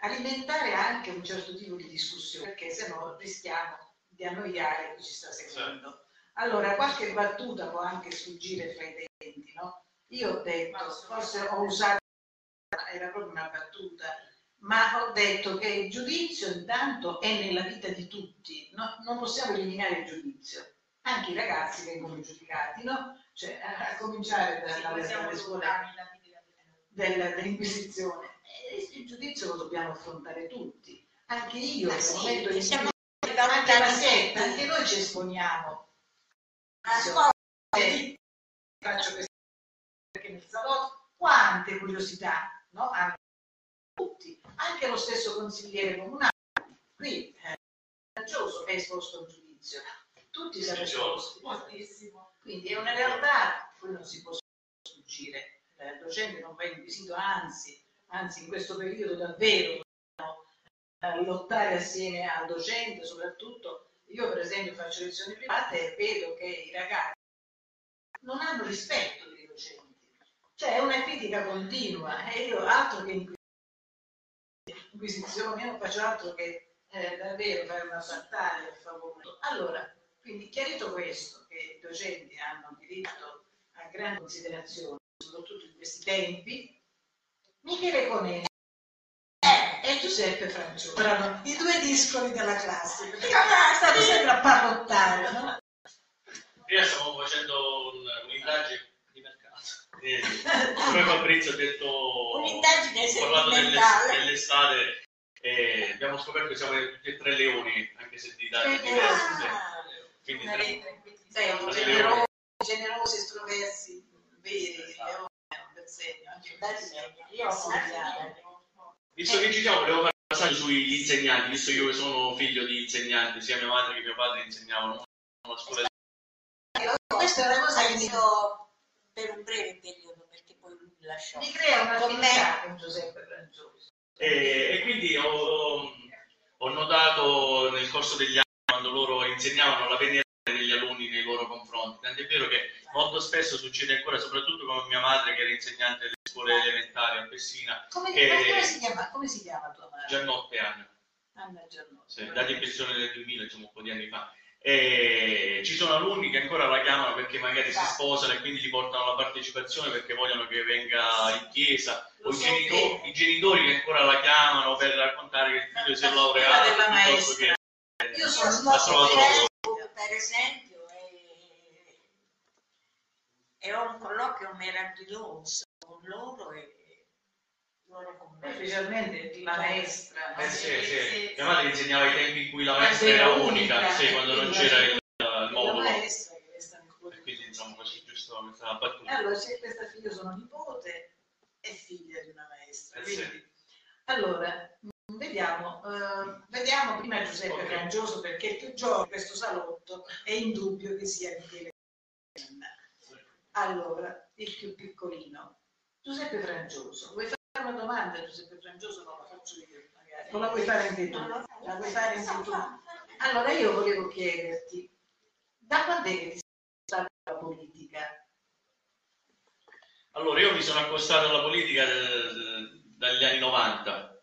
alimentare anche un certo tipo di discussione, perché se no rischiamo di annoiare chi ci sta seguendo. Allora, qualche battuta può anche sfuggire fra i denti, no? Io ho detto, forse ho usato, era proprio una battuta, ma ho detto che il giudizio intanto è nella vita di tutti, no? non possiamo eliminare il giudizio. Anche i ragazzi vengono giudicati, no? Cioè, a, cominciare da- dalle, dalle scuole del- dell'Inquisizione. Il giudizio lo dobbiamo affrontare tutti. Anche io, nel sì, momento in siamo cui da anche la lontani setta, anche noi ci esponiamo. Ascolta, faccio questo perché nel salotto quante curiosità no? hanno tutti, anche lo stesso consigliere comunale. Qui eh, Raggioso è esposto a un giudizio, tutti siamo esposti. Quindi è una realtà, cui non si può sfuggire. Il docente non va inquisito, anzi, anzi in questo periodo davvero dobbiamo eh, lottare assieme al docente, soprattutto io per esempio faccio lezioni private e vedo che i ragazzi non hanno rispetto dei docenti. Cioè è una critica continua e io altro che inquis- inquisizione, io non faccio altro che eh, davvero fare una battaglia a favore. Allora, quindi chiarito questo, che i docenti hanno diritto a grande considerazione, soprattutto in questi tempi, Michele Conelli e Giuseppe Francione erano i due discoli della classe, perché stanno sempre a parlottare, no? Prima stavamo facendo un- un'indagine di mercato. E come Fabrizio ha detto, un'indagine ha parlato delle- sentimentale. dell'estate e abbiamo scoperto che siamo tutti e tre leoni, anche se di date diverse. sì. Ah, Quindi Una tre- ti Sei sei generosi, generosi, estroversi, veri, leone, Visto che ci siamo, volevo fare un passaggio sugli insegnanti, visto che io sono figlio di insegnanti, sia mia madre che mio padre insegnavano una scuola Questa è una cosa che mi, io per un breve periodo perché poi lui mi lasciò. mi crea una Con me- fiducia con Giuseppe. E, e quindi ho, ho notato nel corso degli anni, quando loro insegnavano, la venerabilità degli alunni nei loro confronti. Tant'è vero che molto spesso succede ancora, soprattutto con mia madre che era insegnante delle scuole elementari a Pessina, Come, Che- come si chiama, come si chiama tua madre? Giannotte anni, Anna Giannotti. sì, dati in pensione nel 2000, insomma un po' di anni fa. E ci sono alunni che ancora la chiamano perché magari si sposano e quindi gli portano la partecipazione perché vogliono che venga in chiesa, o Lo i so bene. i genitori che ancora la chiamano per raccontare che il figlio si è laureato piuttosto che. Io sono trovato Facebook, per esempio, e, e ho un colloquio meraviglioso con loro e loro con me. Specialmente la maestra. Eh sì, Sì, sì. Mia madre insegnava ai tempi in cui la maestra era unica, unica, sì, quando non c'era la- il, il La modulo. maestra che resta ancora. E quindi insomma così giusto questa E battuta. Allora, c'è questa figlia, sono nipote e figlia di una maestra. Eh quindi- Allora, mh, vediamo, eh, vediamo prima Giuseppe Ok. Frangioso perché il più giovane questo salotto è indubbio che sia Michele Penna. Allora, il più piccolino, Giuseppe Frangioso. Vuoi fare una domanda, Giuseppe Frangioso? No, la faccio io, magari. O la vuoi fare anche tu? La vuoi fare anche tu? Allora, io volevo chiederti, da quando è che ti sei stata la politica? Allora, io mi sono accostato alla politica dagli anni 90,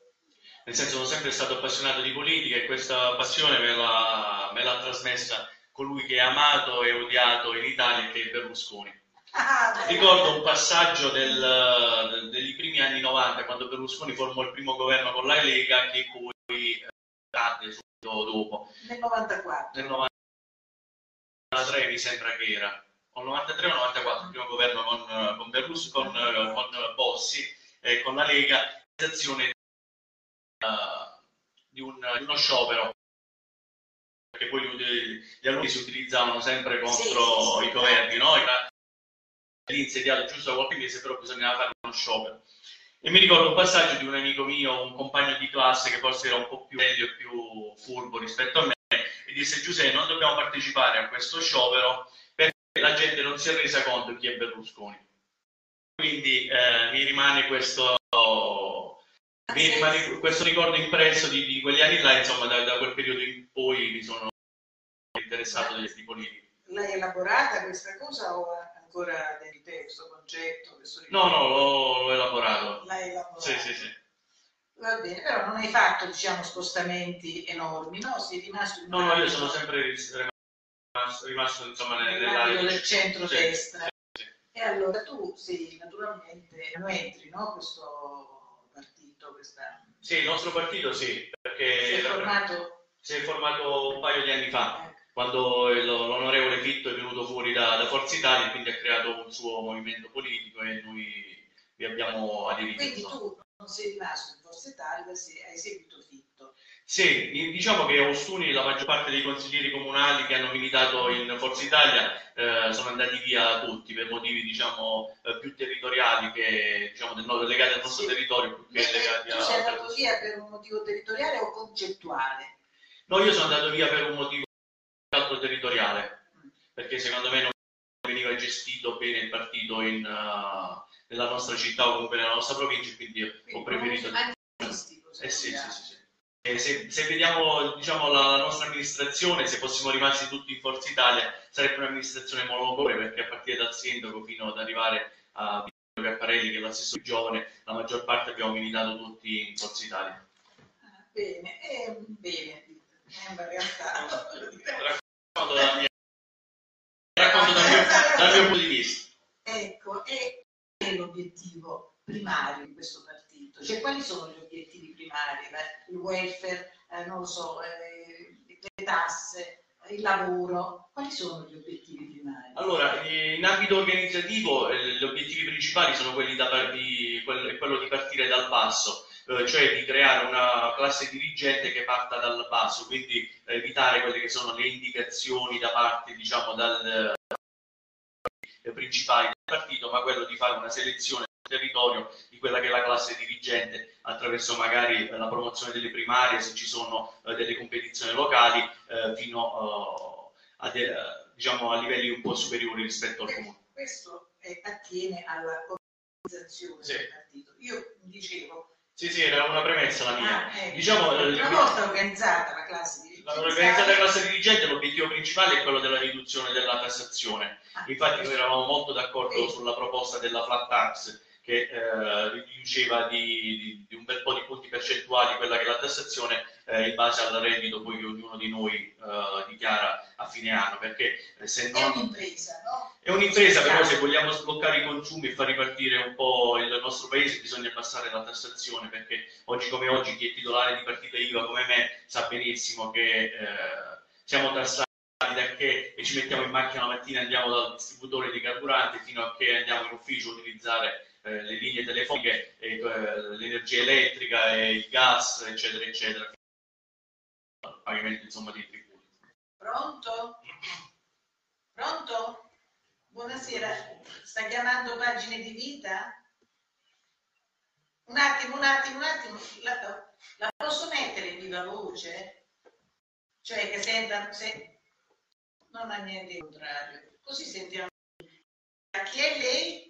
nel senso sono sempre stato appassionato di politica e questa passione me l'ha, me l'ha trasmessa colui che è amato e odiato in Italia, che è Berlusconi. Ah, Ricordo un passaggio del- degli primi anni 90, quando Berlusconi formò il primo governo con la Lega, che poi eh, cadde subito dopo. nel 94. Nel 93 mi sembra che era, o 93 o 94, il primo governo con, eh, con Berlusconi, con, eh, con Bossi e con la Lega, realizzazione eh, di, un- di uno sciopero, perché poi gli, gli alunni si utilizzavano sempre contro Sì, sì, sì. i governi, no? Era insediato giusto da qualche mese, però bisognava fare uno sciopero. E mi ricordo un passaggio di un amico mio, un compagno di classe che forse era un po' più meglio e più furbo rispetto a me, e disse Giuseppe non dobbiamo partecipare a questo sciopero perché la gente non si è resa conto chi è Berlusconi. Quindi eh, mi rimane questo, mi rimane questo ricordo impresso di, di quegli anni là, insomma da, da quel periodo in poi mi sono interessato degli politica. L'hai elaborata questa cosa o ancora di te questo concetto? Questo No, no, l'ho, elaborato. L'hai elaborato. Sì, sì, sì. Va bene, però non hai fatto, diciamo, spostamenti enormi, no? Sei rimasto in No, no, io sono sempre rimasto, rimasto insomma nell'area del centro-destra. Sì, sì. E allora tu sei naturalmente, non entri, no? Questo partito, questa... Sì, il nostro partito sì, Si perché è formato... si è formato un paio di anni fa, ecco. Quando l'onorevole Fitto è venuto fuori da, da Forza Italia e quindi ha creato un suo movimento politico e noi vi abbiamo aderito. Quindi tu non sei rimasto in Forza Italia, sei- hai seguito Fitto. Sì, diciamo che a Ostuni la maggior parte dei consiglieri comunali che hanno militato in Forza Italia eh, sono andati via tutti per motivi diciamo eh, più territoriali che diciamo del legati al nostro Sì. territorio più che legati Tu a sei andato via per un motivo territoriale o concettuale? No, io sono andato via per un motivo altro territoriale, perché secondo me non veniva gestito bene il partito in, uh, nella nostra città o comunque nella nostra provincia, e quindi ho preferito... Eh sì, sì, sì, sì. E se, se vediamo diciamo, la, nostra amministrazione, se fossimo rimasti tutti in Forza Italia, sarebbe un'amministrazione monocolore perché a partire dal sindaco fino ad arrivare a Vittorio Caffarelli, che è l'assessore giovane, la maggior parte abbiamo militato tutti in Forza Italia. Ah, Bene, eh, bene, una realtà. Racconto dal mio, punto di vista. Ecco, e qual è l'obiettivo primario di questo partito? Cioè, quali sono gli obiettivi primari? Il welfare, eh, non lo so, eh, le tasse, il lavoro, quali sono gli obiettivi primari? Allora, eh, in ambito organizzativo eh, gli obiettivi principali sono quelli da di, quel- quello di partire dal basso, eh, cioè di creare una classe dirigente che parta dal basso, quindi eh, evitare quelle che sono le indicazioni da parte, diciamo, dal, eh, principali del partito, ma quello di fare una selezione sul territorio di quella che è la classe dirigente attraverso magari la promozione delle primarie, se ci sono delle competizioni locali, fino a, de- diciamo, a livelli un po' superiori rispetto al comune. Questo attiene all'organizzazione Sì. del partito. Io dicevo, Sì, sì, era una premessa la mia. ah, ecco, Diciamo, eh, una volta organizzata la classe La dirigente, organizzazione della classe dirigente, l'obiettivo principale è quello della riduzione della tassazione. Ah, Infatti noi eravamo molto d'accordo Sì. sulla proposta della flat tax che eh, riduceva di, di- di un bel po' di punti percentuali quella che è la tassazione eh, in base al reddito poi che ognuno di noi eh, dichiara a fine anno, perché eh, se è non... un'impresa, no? È un'impresa, però se vogliamo sbloccare i consumi e far ripartire un po' il nostro paese bisogna abbassare la tassazione perché oggi come oggi chi è titolare di partita IVA come me sa benissimo che eh, siamo tassati da che ci mettiamo in macchina la mattina e andiamo dal distributore di carburante fino a che andiamo in ufficio a utilizzare eh, le linee telefoniche, eh, l'energia elettrica, e il gas, eccetera, eccetera, al pagamento insomma dei tributi. Pronto? Pronto? Buonasera, sta chiamando pagine di vita? Un attimo, un attimo, un attimo, la, la posso mettere in viva voce? Cioè che senta, se... non ha niente di contrario, così sentiamo. Chi è lei?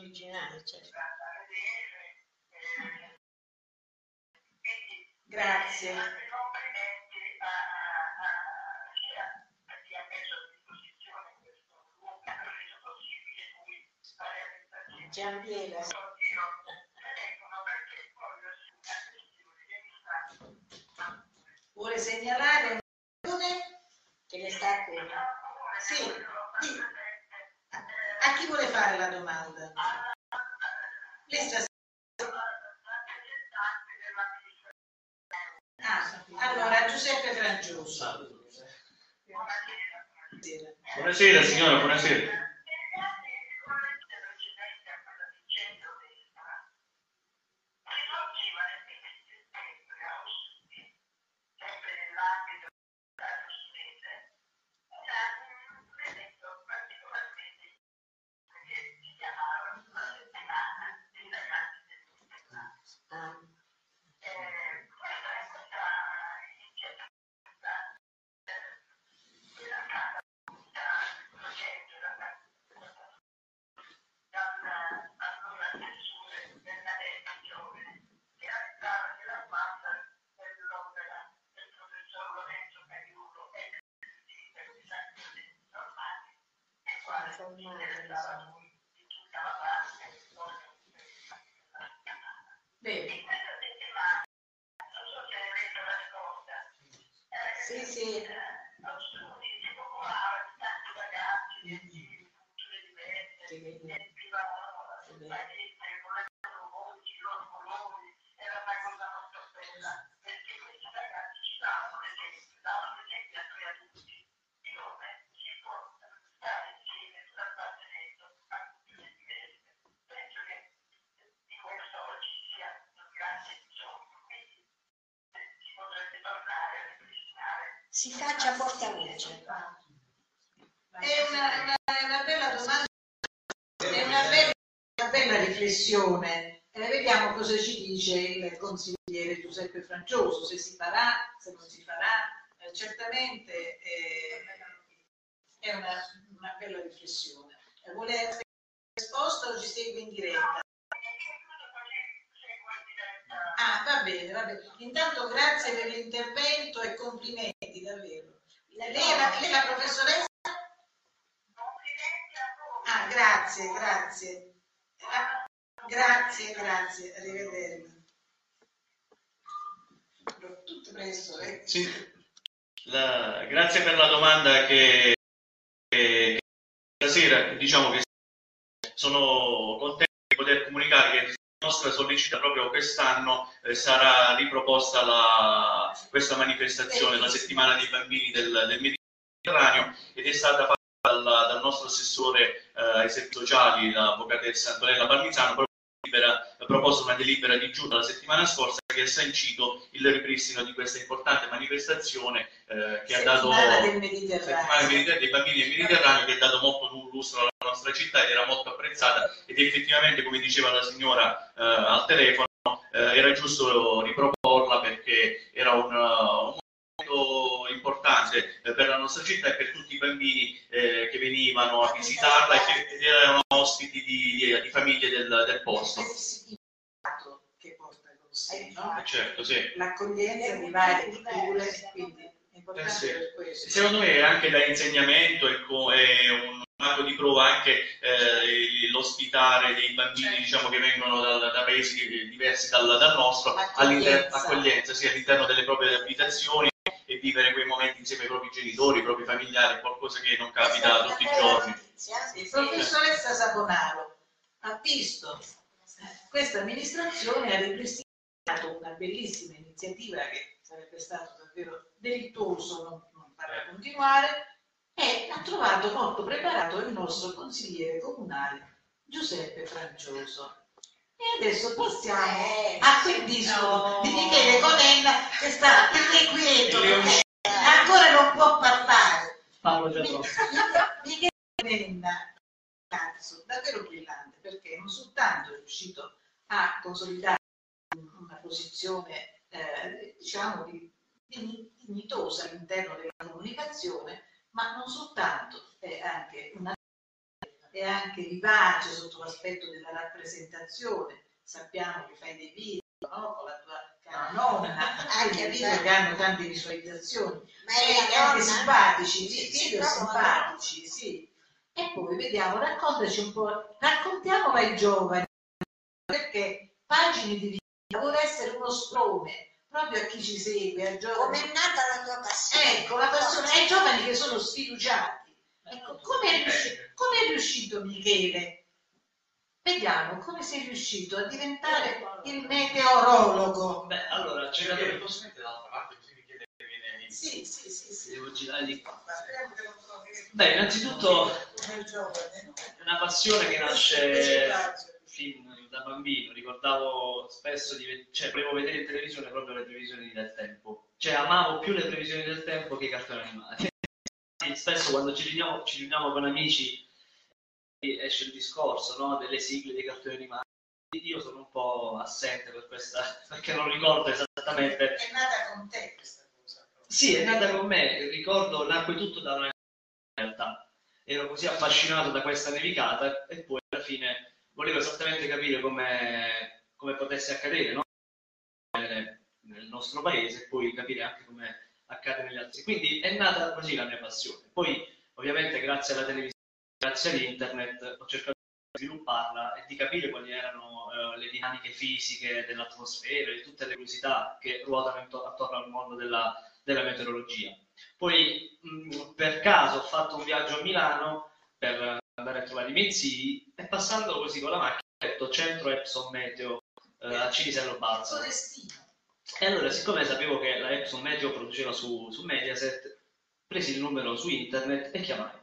Originale, certo. grazie. Si faccia portavoce. È una, una- una bella domanda, è una bella, una bella riflessione. E vediamo cosa ci dice il consigliere Giuseppe Francioso, se si farà, se non si farà. Eh, certamente eh, è una, una bella riflessione. Eh, Vuole essere risposta o ci segue in diretta? Ah, va bene, va bene. Intanto grazie per l'intervento e complimenti. Lei è la, lei è la professoressa? Ah, grazie, grazie. Grazie, grazie, arrivederci. Tutto presto, eh? Sì. La- grazie per la domanda che- che stasera diciamo che sono contento di poter comunicare che la nostra sollecita proprio quest'anno eh, sarà riproposta la- questa manifestazione, la settimana dei bambini del, del Mediterraneo ed è stata fatta dal, dal nostro assessore eh, ai servizi sociali, l'avvocatessa Antonella proprio delibera- proposto una delibera di giunta la settimana scorsa che ha sancito il ripristino di questa importante manifestazione eh, che ha dato Settimana settimana mediter- dei bambini del Mediterraneo che ha dato molto lustro alla nostra città ed era molto apprezzata ed effettivamente come diceva la signora eh, al telefono eh, era giusto riproporla perché era un, un importante eh, per la nostra città e per tutti i bambini eh, che venivano a visitarla e che erano ospiti di, di- di famiglie del, del posto. Che porta con sé, no? ma certo, sì. l'accoglienza di varie culture, quindi è importante Eh sì. per questo. Secondo me è anche da insegnamento, ecco, è un atto di prova anche eh, l'ospitare dei bambini Certo. diciamo, che vengono dal- da paesi diversi dal, dal nostro, all'inter- Accoglienza. accoglienza, sì, all'interno delle proprie abitazioni e vivere quei momenti insieme ai propri genitori, ai propri familiari, è qualcosa che non capita tutti i giorni. Il professoressa Saponaro ha visto eh, questa amministrazione ha ripristinato una bellissima iniziativa che sarebbe stato davvero delittuoso non, non farla continuare e ha trovato molto preparato il nostro consigliere comunale Giuseppe Francioso. E adesso passiamo a quel disco di Michele Conenna che sta irrequieto perché ancora non può parlare. Paolo Giatrò. Michele Conenna, ragazzo davvero brillante perché non soltanto è riuscito a consolidare una posizione eh, diciamo di- di- dignitosa all'interno della comunicazione, ma non soltanto è anche una è anche vivace sotto l'aspetto della rappresentazione. Sappiamo che fai dei video no? con la tua cara nonna, anche video che hanno tante visualizzazioni, Ma è anche donna? simpatici, sì, Sì, video simpatici, sì. E poi vediamo, raccontaci un po', raccontiamolo ai giovani, perché pagine di vita vuole essere uno sprone proprio a chi ci segue, ai giovani. Come è nata la tua passione? Ecco, la passione ai giovani che sono sfiduciati. Ecco, come è riuscito, come è riuscito Michele? Vediamo come sei riuscito a diventare il meteorologo. Beh, allora, c'è da Perché posso mettere dall'altra parte così mi chiede che viene Sì, sì, sì, sì. Devo girare di qua. Beh, innanzitutto è una passione che nasce fin da bambino. Ricordavo spesso di cioè, volevo vedere in televisione proprio le previsioni del tempo. Cioè, amavo più le previsioni del tempo che i cartoni animati. Spesso quando ci riuniamo, ci riuniamo con amici esce il discorso no, delle sigle dei cartoni animati. Io sono un po' assente per questa, perché non ricordo esattamente È nata con te questa cosa. Sì, è nata con me, ricordo, nacque tutto da una realtà. Ero così affascinato da questa nevicata e poi alla fine volevo esattamente capire come, come potesse accadere no? nel, nel nostro paese e poi capire anche come accade negli altri. Quindi è nata così la mia passione. Poi ovviamente grazie alla televisione, grazie all'internet ho cercato di svilupparla e di capire quali erano eh, le dinamiche fisiche dell'atmosfera, di tutte le curiosità che ruotano attorno al mondo della, della meteorologia. Poi mh, per caso ho fatto un viaggio a Milano per andare a trovare i miei zii e passando così con la macchina ho detto centro Epson Meteo eh, a Cinisello Balsa. E allora, siccome sapevo che la Epson Meteo produceva su, su Mediaset, presi il numero su internet e chiamai.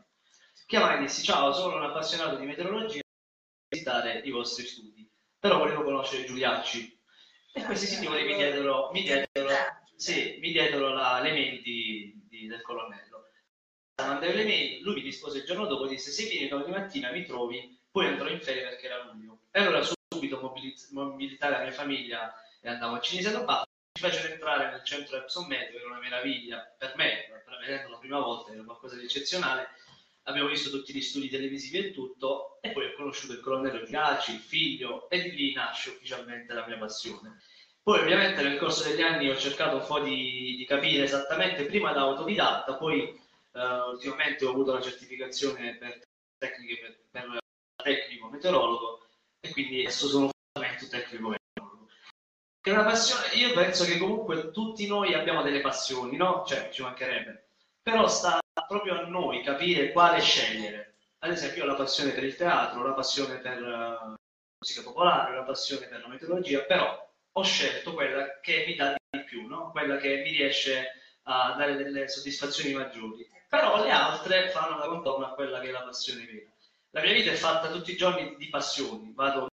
Chiamai e dissi: Ciao, sono un appassionato di meteorologia, voglio visitare i vostri studi, però volevo conoscere Giuliacci. E questi signori mi diedero, mi diedero, sì, mi diedero la- le mail di- di- del colonnello. Mandai le mail, lui mi rispose il giorno dopo, disse: Se vieni domani mattina mi trovi, poi andrò in ferie perché era luglio. E allora subito mobiliz- la mia famiglia e andavo a Cinisello Balsa ci fecero entrare nel centro Epson Meteo, era una meraviglia per me, per vedendo la prima volta era qualcosa di eccezionale. Abbiamo visto tutti gli studi televisivi e tutto, e poi ho conosciuto il colonnello Giaci, il figlio, e lì nasce ufficialmente la mia passione. Poi ovviamente nel corso degli anni ho cercato un po' di, di capire esattamente, prima da autodidatta, poi eh, ultimamente ho avuto la certificazione per, tecniche, per, per tecnico meteorologo, e quindi adesso sono un tecnico meteorologo. È una passione, io penso che comunque tutti noi abbiamo delle passioni, no? Cioè, ci mancherebbe. Però sta proprio a noi capire quale scegliere. Ad esempio, io ho la passione per il teatro, la passione per eh, la musica popolare, la passione per la meteorologia, però ho scelto quella che mi dà di più, no? Quella che mi riesce a dare delle soddisfazioni maggiori. Però le altre fanno da contorno a quella che è la passione vera. La mia vita è fatta tutti i giorni di passioni. Vado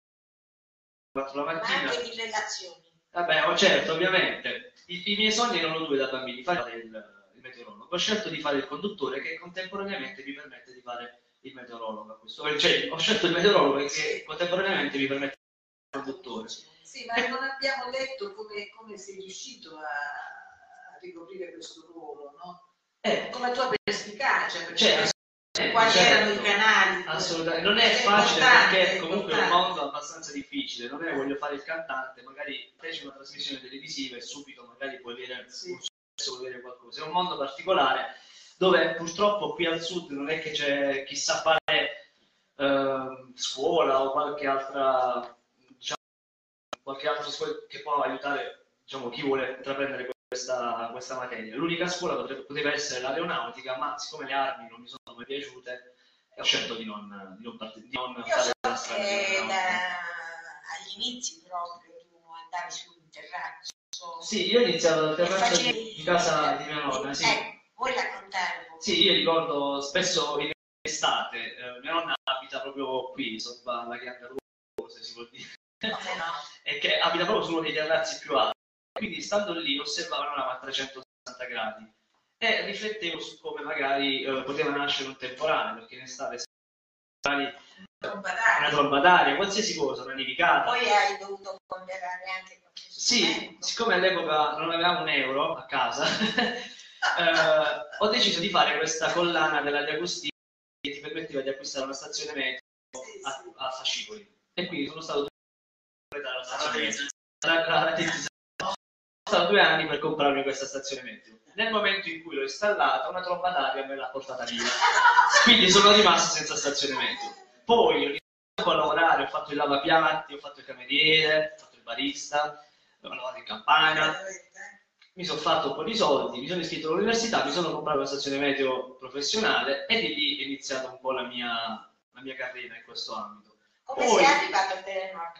4 la Ma mattina. anche di relazioni. Vabbè, oh, certo, ovviamente. I, i miei sogni erano due da bambini, fare il meteorologo. Ho scelto di fare il conduttore che contemporaneamente mi permette di fare il meteorologo. Cioè, ho scelto il meteorologo perché contemporaneamente mi permette di fare il conduttore. Sì, ma non abbiamo detto come, come sei riuscito a, a ricoprire questo ruolo, no? Eh, la tua perspicacia, perché Certo. Eh, quali certo. erano i canali. Assolutamente, non è È facile perché è comunque è un mondo abbastanza difficile, non è voglio fare il cantante, magari feci una trasmissione televisiva e subito magari puoi avere Sì. un puoi avere qualcosa. È un mondo particolare dove purtroppo qui al sud non è che c'è chissà quale ehm, scuola o qualche altra diciamo, qualche altra scuola che può aiutare diciamo, chi vuole intraprendere questa, questa materia. L'unica scuola potrebbe, poteva essere l'aeronautica, ma siccome le armi non mi sono mai piaciute, ho scelto di non, di non, part- di non fare la strada che agli inizi proprio tu andavi su un terrazzo. Sì, io ho iniziato dal terrazzo di, casa di mia nonna, sì. Ecco, vuoi po'? Sì, io ricordo spesso in estate, eh, mia nonna abita proprio qui, sopra la Chianga se si può dire, no? e che abita proprio su uno dei terrazzi più alti. Quindi stando lì osservavo la nave a 360 gradi e riflettevo su come magari eh, poteva nascere un temporale, perché in estate una tromba d'aria, qualsiasi cosa, una nevicata. Poi hai dovuto ponderare anche qualche Sì, siccome all'epoca non avevamo un euro a casa, eh, ho deciso di fare questa collana della Di Agostini che ti permetteva di acquistare una stazione metro a, a fascicoli. E quindi sono stato la. La- la- la- sono stato due anni per comprarmi questa stazione metro. Nel momento in cui l'ho installata, una tromba d'aria me l'ha portata via. Quindi sono rimasto senza stazione metro. Poi ho iniziato a lavorare, ho fatto il lavapiatti, ho fatto il cameriere, ho fatto il barista, ho lavorato in campagna, mi sono fatto un po' di soldi, mi sono iscritto all'università, mi sono comprato una stazione meteo professionale e di lì è iniziata un po' la mia, la mia carriera in questo ambito. Come Poi- sei arrivato a Telenor?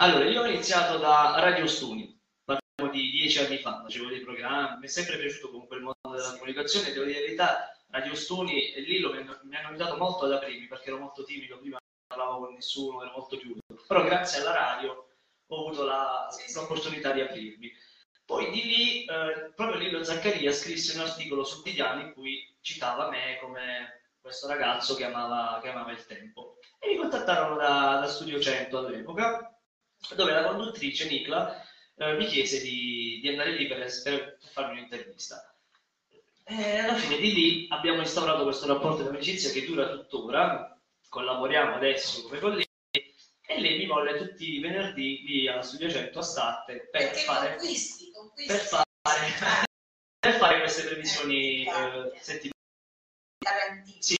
Allora, io ho iniziato da Radio Stuni, dieci anni fa, facevo dei programmi, mi è sempre piaciuto comunque il mondo della comunicazione, devo dire la verità, Radio Stuni e lì lo- mi hanno- mi hanno aiutato molto da primi, perché ero molto timido, prima non parlavo con nessuno, ero molto chiuso, però grazie alla radio ho avuto la- l'opportunità di aprirmi. Poi di lì, eh, proprio Lillo Zaccaria scrisse un articolo su quotidiano in cui citava me come questo ragazzo che amava, che amava il tempo. E mi contattarono da, da Studio 100 all'epoca, dove la conduttrice Nicla eh, mi chiese di, di andare lì per, per farmi un'intervista. E alla fine di lì abbiamo instaurato questo rapporto di amicizia che dura tuttora, collaboriamo adesso come colleghi e lei mi volle tutti i venerdì lì alla Studio 100 a Starte per fare, conquisti, conquisti. per fare, per fare queste previsioni Eh, eh, settimanali. Sì,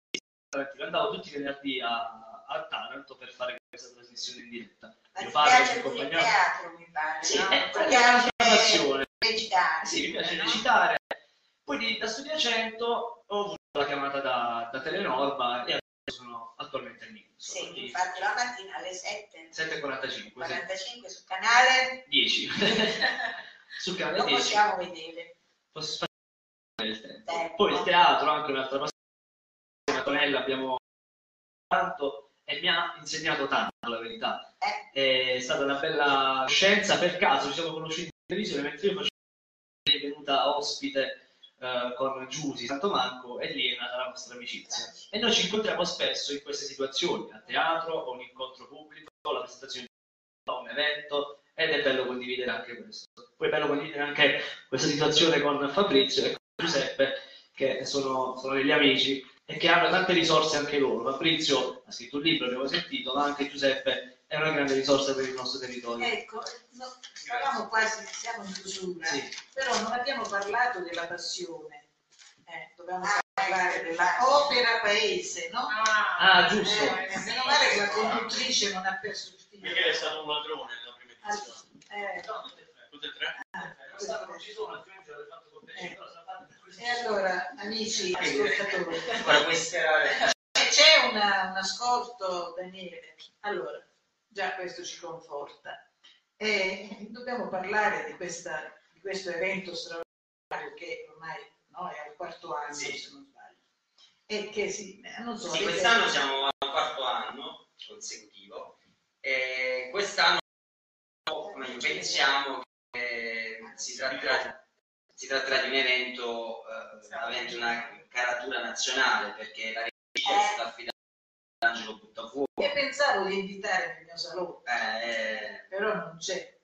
andavo tutti i venerdì a, a Taranto per fare questa trasmissione in diretta. Ma Mio padre mi piace pure il accompagnava. teatro, mi pare, Sì, no? è passione. recitare, Sì, mi piace no? recitare. Poi da Studio 100 ho avuto la chiamata da, da Telenorma e sono attualmente in Linux. Sì, Quindi infatti la mattina alle 7, 7.45, sì. 45 sul canale 10. Sul canale lo 10 possiamo vedere. posso spendere il tempo. Tempo. Poi il teatro, anche un'altra passione. Antonella abbiamo tanto e mi ha insegnato tanto, la verità. Eh, È stata una bella scienza, per caso ci siamo conosciuti in televisione mentre io facevo è venuta ospite eh, con Giusy Santomanco e lì è nata la nostra amicizia. E noi ci incontriamo spesso in queste situazioni, a teatro, o un incontro pubblico, la presentazione di un evento, ed è bello condividere anche questo. Poi è bello condividere anche questa situazione con Fabrizio e con Giuseppe, che sono, sono degli amici e che hanno tante risorse anche loro. Fabrizio ha scritto un libro, abbiamo sentito, ma anche Giuseppe è una grande risorsa per il nostro territorio. Ecco, no, stavamo quasi, siamo in chiusura, Sì. però non abbiamo parlato della passione. Eh, dobbiamo Ah, parlare della opera paese, no? Ah, giusto. Eh, meno male che la conduttrice non ha perso il filo. Michele è stato un ladrone nella prima edizione. Eh, Tutte e tre? Non stanno- non ci sono, altrimenti l'avrei fatto con te, però sono fatte così. E allora, amici ascoltatori, Ora puoi sperare. Eh, c'è una- un ascolto, Daniele. Allora, già questo ci conforta. E dobbiamo parlare di, questa- di questo evento straordinario che ormai no, è al quarto anno, Sì. se non sbaglio. E che si, non so, Sì, quest'anno siamo al quarto anno consecutivo e quest'anno pensiamo che si tratterà, si tratterà di un evento eh, avente una caratura nazionale perché la regia è stata affidata ad Angelo Buttafuoco. E pensavo di invitare nel mio salotto, eh, però non c'è.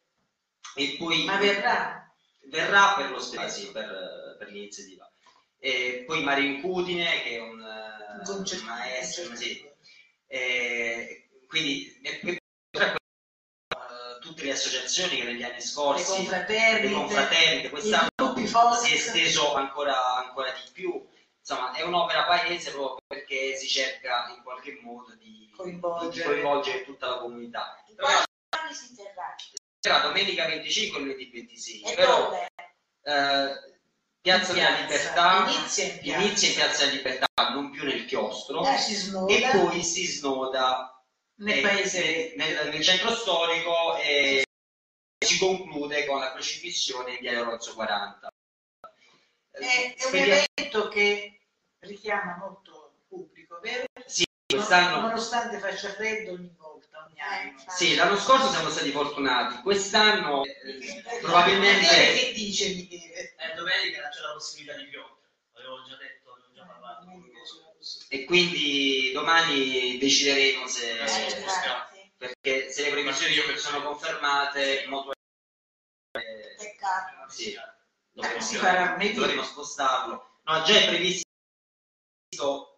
e poi Ma verrà? verrà per lo stesso, per, per l'iniziativa. E poi Mario Incudine, che è un, eh, Un maestro, sì. Eh, quindi e- e- eh, tutte le associazioni che negli anni scorsi, confraternite, le confraternite, i quest'anno. Si è esteso ancora, ancora di più. Insomma, è un'opera paese proprio perché si cerca in qualche modo di, Coinvolgere. di coinvolgere tutta la comunità. Di anni si terrà? sarà domenica 25 e lunedì 26, E però dove? eh, Piazza della. Libertà Inizia in piazza. inizia in Piazza della Libertà, non più nel chiostro, si e poi si snoda nel eh, paese. nel, nel centro storico e si conclude con la crocifissione in via Oronzo 40. È, è un evento che richiama molto il pubblico, vero? quest'anno Nonostante faccia freddo ogni volta, ogni anno. Sì, l'anno scorso siamo stati fortunati, quest'anno eh, probabilmente che dice Michele? Eh, domenica c'è la possibilità di piovere, avevo già detto, avevo già parlato. E quindi domani decideremo se Eh, sì, Eh, perché se le previsioni sono confermate molto eh, Peccato. sì, Eh, dovremo, si farà lunedì. dovremo spostarlo. No, già è previsto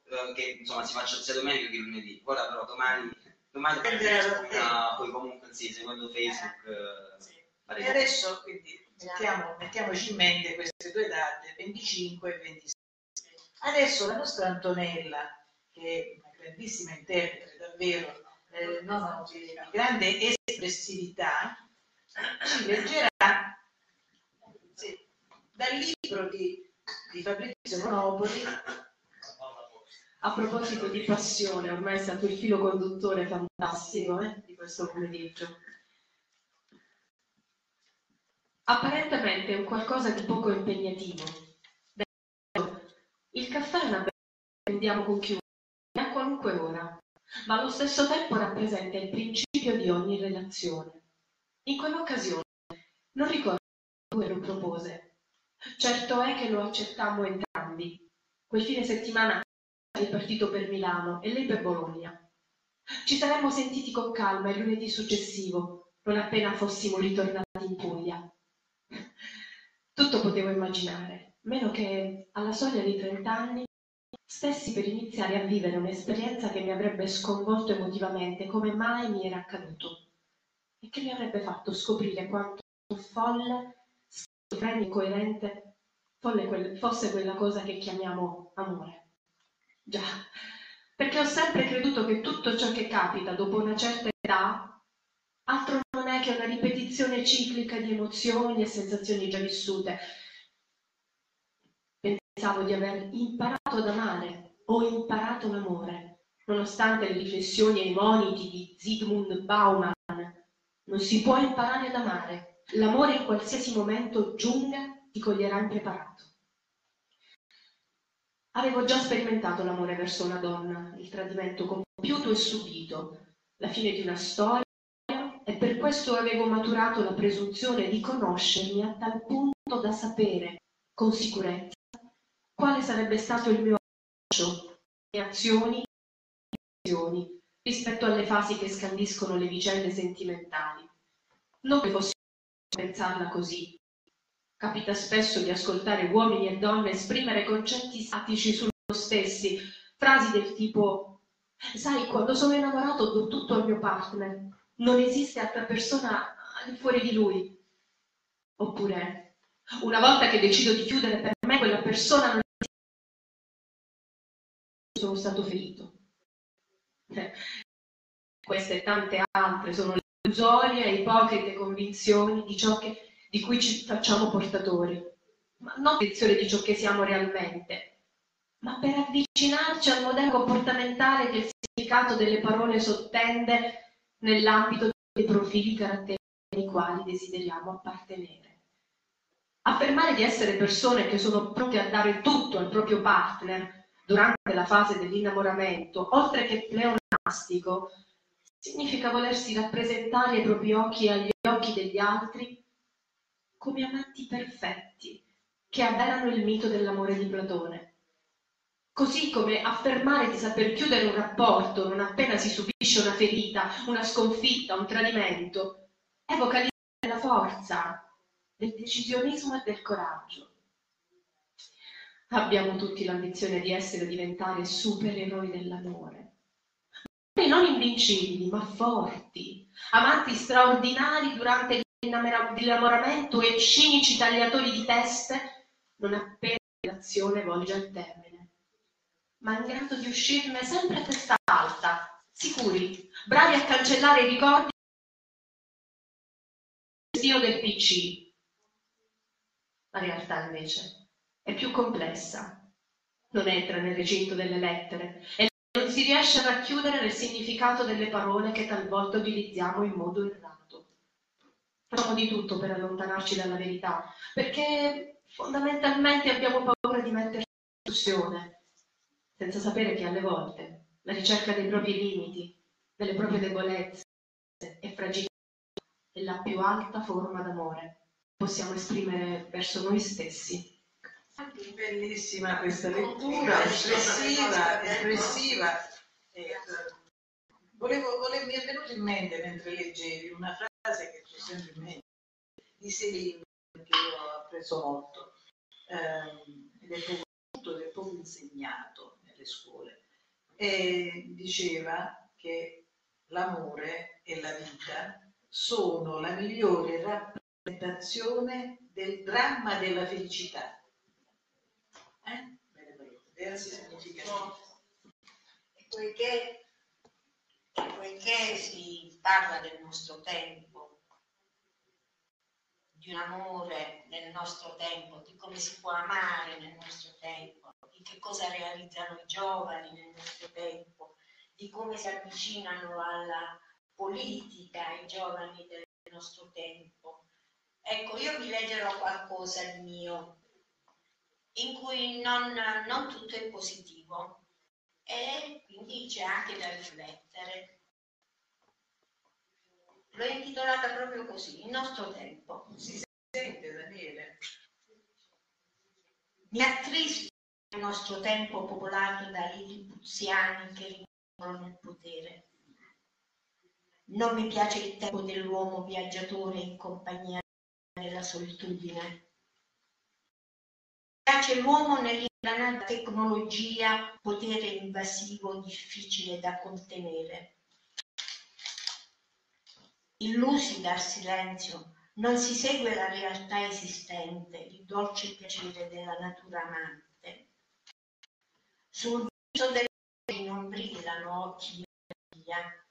eh, che insomma si faccia sia domenica che lunedì. Ora però domani domani da ma poi comunque sì, secondo Facebook eh, Sì. E adesso quindi mettiamo, mettiamoci in mente queste due date, 25 e 26. Adesso la nostra Antonella, che è una grandissima interprete, davvero, eh, no, no, di, grande espressività, ci leggerà sì, dal libro di, di Fabrizio Monopoli, A proposito di passione, ormai è stato il filo conduttore fantastico eh, di questo pomeriggio. Apparentemente è un qualcosa di poco impegnativo. Il caffè è una che prendiamo con chiunque, a qualunque ora, ma allo stesso tempo rappresenta il principio di ogni relazione. In quell'occasione non ricordo dove lo propose. Certo è che lo accettammo entrambi. Quel fine settimana ripartito per Milano e lei per Bologna. Ci saremmo sentiti con calma il lunedì successivo, non appena fossimo ritornati in Puglia. Tutto potevo immaginare, meno che alla soglia di 30 anni stessi per iniziare a vivere un'esperienza che mi avrebbe sconvolto emotivamente come mai mi era accaduto e che mi avrebbe fatto scoprire quanto folle, schizofrenico, incoerente folle quel- fosse quella cosa che chiamiamo amore. Già, perché ho sempre creduto che tutto ciò che capita dopo una certa età altro non è che una ripetizione ciclica di emozioni e sensazioni già vissute. Pensavo di aver imparato ad amare o imparato l'amore, nonostante le riflessioni e i moniti di Zygmunt Bauman. Non si può imparare ad amare. L'amore in qualsiasi momento giunga ti coglierà impreparato. Avevo già sperimentato l'amore verso una donna, il tradimento compiuto e subito, la fine di una storia e per questo avevo maturato la presunzione di conoscermi a tal punto da sapere con sicurezza quale sarebbe stato il mio approccio, le mie azioni e azioni rispetto alle fasi che scandiscono le vicende sentimentali. Non che fossi pensarla così, Capita spesso di ascoltare uomini e donne esprimere concetti statici su loro stessi, frasi del tipo Sai, quando sono innamorato do tutto al mio partner, non esiste altra persona al fuori di lui. Oppure, una volta che decido di chiudere per me, quella persona non sono stato ferito. Queste e tante altre sono le illusorie e ipocrite convinzioni di ciò che di cui ci facciamo portatori, ma non convinzione di ciò che siamo realmente, ma per avvicinarci al modello comportamentale che il significato delle parole sottende nell'ambito dei profili caratteri ai quali desideriamo appartenere. Affermare di essere persone che sono pronte a dare tutto al proprio partner durante la fase dell'innamoramento, oltre che pleonastico, significa volersi rappresentare ai propri occhi e agli occhi degli altri come amanti perfetti che avverano il mito dell'amore di Platone. Così come affermare di saper chiudere un rapporto non appena si subisce una ferita, una sconfitta, un tradimento, evoca l'idea della forza, del decisionismo e del coraggio. Abbiamo tutti l'ambizione di essere o diventare supereroi dell'amore. Non invincibili, ma forti, amanti straordinari durante l'innamoramento e cinici tagliatori di teste non appena l'azione volge al termine. Ma in grado di uscirne sempre a testa alta, sicuri, bravi a cancellare i ricordi del PC. La realtà invece è più complessa, non entra nel recinto delle lettere si riesce a racchiudere nel significato delle parole che talvolta utilizziamo in modo errato. Facciamo di tutto per allontanarci dalla verità, perché fondamentalmente abbiamo paura di metterci in discussione, senza sapere che alle volte la ricerca dei propri limiti, delle proprie debolezze e fragilità è la più alta forma d'amore che possiamo esprimere verso noi stessi. Bellissima questa lettura, espressiva, espressiva. Eh, volevo, volevo, mi è venuto in mente mentre leggevi una frase che ho sempre in mente di Selin che io ho appreso molto ehm, ed è poco, ed è poco insegnato nelle scuole. E diceva che l'amore e la vita sono la migliore rappresentazione del dramma della felicità. Eh? Poiché, poiché si parla del nostro tempo, di un amore nel nostro tempo, di come si può amare nel nostro tempo, di che cosa realizzano i giovani nel nostro tempo, di come si avvicinano alla politica ai giovani del nostro tempo. Ecco, io vi leggerò qualcosa di mio, in cui non, non tutto è positivo e quindi c'è anche da riflettere. L'ho intitolata proprio così, il nostro tempo. Si sente Daniele? Mi attrista il nostro tempo popolato da lilipuziani che rincorrono il potere non mi piace il tempo dell'uomo viaggiatore in compagnia della solitudine. Piace l'uomo nell'ingranata tecnologia, potere invasivo difficile da contenere. Illusi dal silenzio, non si segue la realtà esistente, il dolce piacere della natura amante. Sul viso delle non brillano occhi di meraviglia,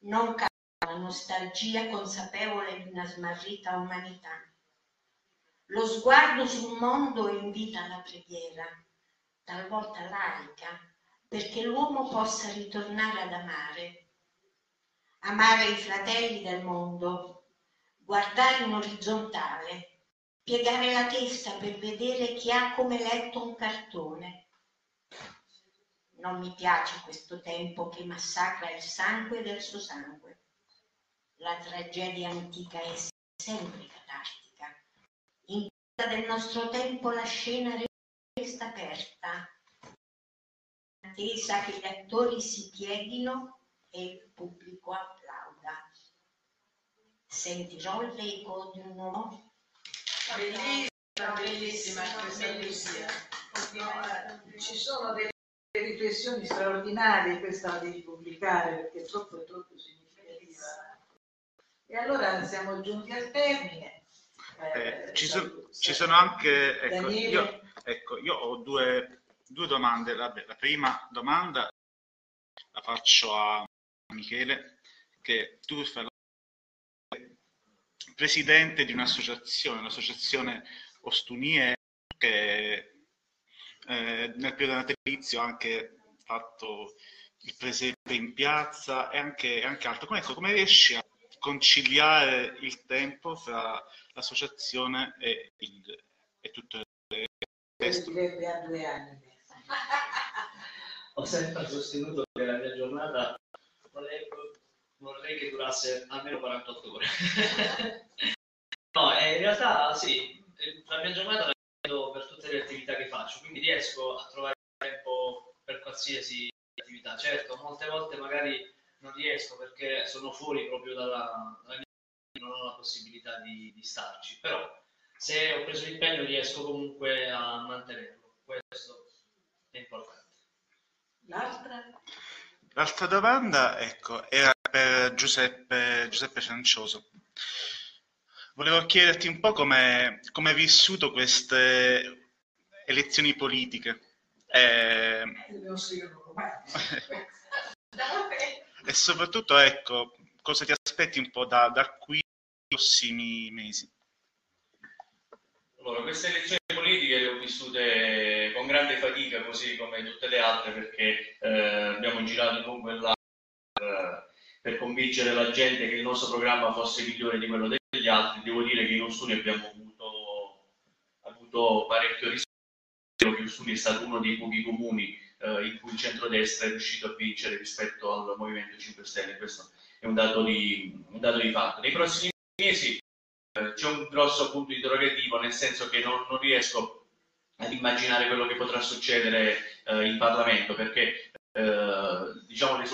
non la nostalgia consapevole di una smarrita umanità. Lo sguardo sul mondo invita alla preghiera, talvolta laica, perché l'uomo possa ritornare ad amare. Amare i fratelli del mondo, guardare in orizzontale, piegare la testa per vedere chi ha come letto un cartone non mi piace questo tempo che massacra il sangue del suo sangue. La tragedia antica è sempre catartica. In quella del nostro tempo la scena resta aperta, attesa che gli attori si pieghino e il pubblico applauda. Sentirò l'eco di un uomo? Bellissima, bellissima questa poesia. Ci sono delle riflessioni straordinarie, questa devi pubblicare perché è troppo, troppo significativa. E allora siamo giunti al termine. Eh, ci, so, ci, sono anche, ecco io, ecco, io, ho due, due domande. Vabbè, la prima domanda la faccio a Michele, che tu fai presidente di un'associazione, l'associazione Ostunie, che eh, nel periodo natalizio ha anche fatto il presepe in piazza e anche, anche altro. Come, ecco, come riesci a conciliare il tempo fra l'associazione e, il, e tutto il resto? Direbbe a due anni. Ho sempre sostenuto che la mia giornata vorrei, vorrei che durasse almeno 48 ore. no, eh, in realtà sì, la mia giornata per tutte le attività che faccio, quindi riesco a trovare tempo per qualsiasi attività. Certo, molte volte magari non riesco perché sono fuori proprio dalla, dalla mia non ho la possibilità di, di starci, però se ho preso l'impegno riesco comunque a mantenerlo, questo è importante. L'altra? L'altra domanda, ecco, era per Giuseppe, Giuseppe Francioso. Volevo chiederti un po' come come hai vissuto queste elezioni politiche. Eh, scriverlo ormai. E soprattutto, ecco, cosa ti aspetti un po' da, da qui ai prossimi mesi? Allora, queste elezioni politiche le ho vissute con grande fatica, così come tutte le altre, perché eh, abbiamo girato lungo e in largo per, per convincere la gente che il nostro programma fosse migliore di quello degli altri. Devo dire che in Ostuni abbiamo avuto, avuto parecchio risultato, che Ostuni è stato uno dei pochi comuni eh, in cui il centrodestra è riuscito a vincere rispetto al Movimento 5 Stelle. Questo è un dato di, un dato di fatto. Nei prossimi mesi eh, c'è un grosso punto interrogativo, nel senso che non, non riesco ad immaginare quello che potrà succedere eh, in Parlamento, perché eh, diciamo le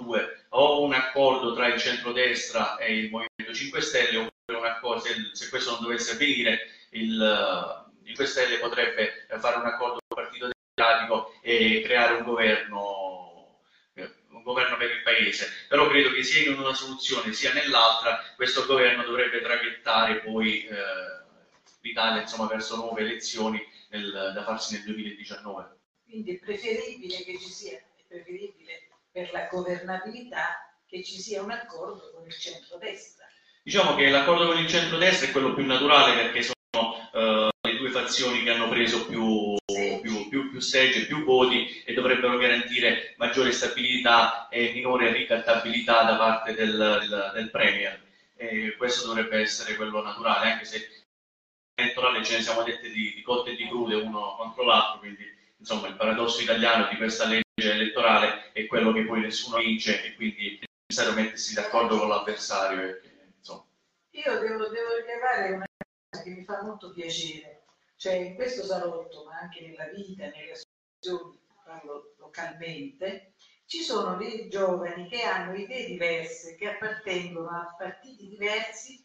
due, o un accordo tra il centrodestra e il Movimento 5 Stelle, oppure un accordo, se, se questo non dovesse avvenire, il, il 5 Stelle potrebbe fare un accordo con il Partito Democratico e creare un governo un governo per il paese, però credo che sia in una soluzione sia nell'altra questo governo dovrebbe traghettare poi eh, l'Italia insomma, verso nuove elezioni nel- da farsi nel 2019. Quindi è preferibile che ci sia, è preferibile per la governabilità che ci sia un accordo con il centro-destra. Diciamo che l'accordo con il centro-destra è quello più naturale perché sono eh, le due fazioni che hanno preso più, più, più, più seggi, più voti e dovrebbero garantire maggiore stabilità e minore ricattabilità da parte del, del, del Premier. E questo dovrebbe essere quello naturale, anche se elettorale ce ne siamo dette di, di cotte e di crude uno contro l'altro, quindi insomma il paradosso italiano di questa legge elettorale è quello che poi nessuno vince e quindi è necessario mettersi d'accordo con l'avversario. Io devo, devo rilevare una cosa che mi fa molto piacere, cioè in questo salotto, ma anche nella vita, nelle associazioni, parlo localmente, ci sono dei giovani che hanno idee diverse, che appartengono a partiti diversi,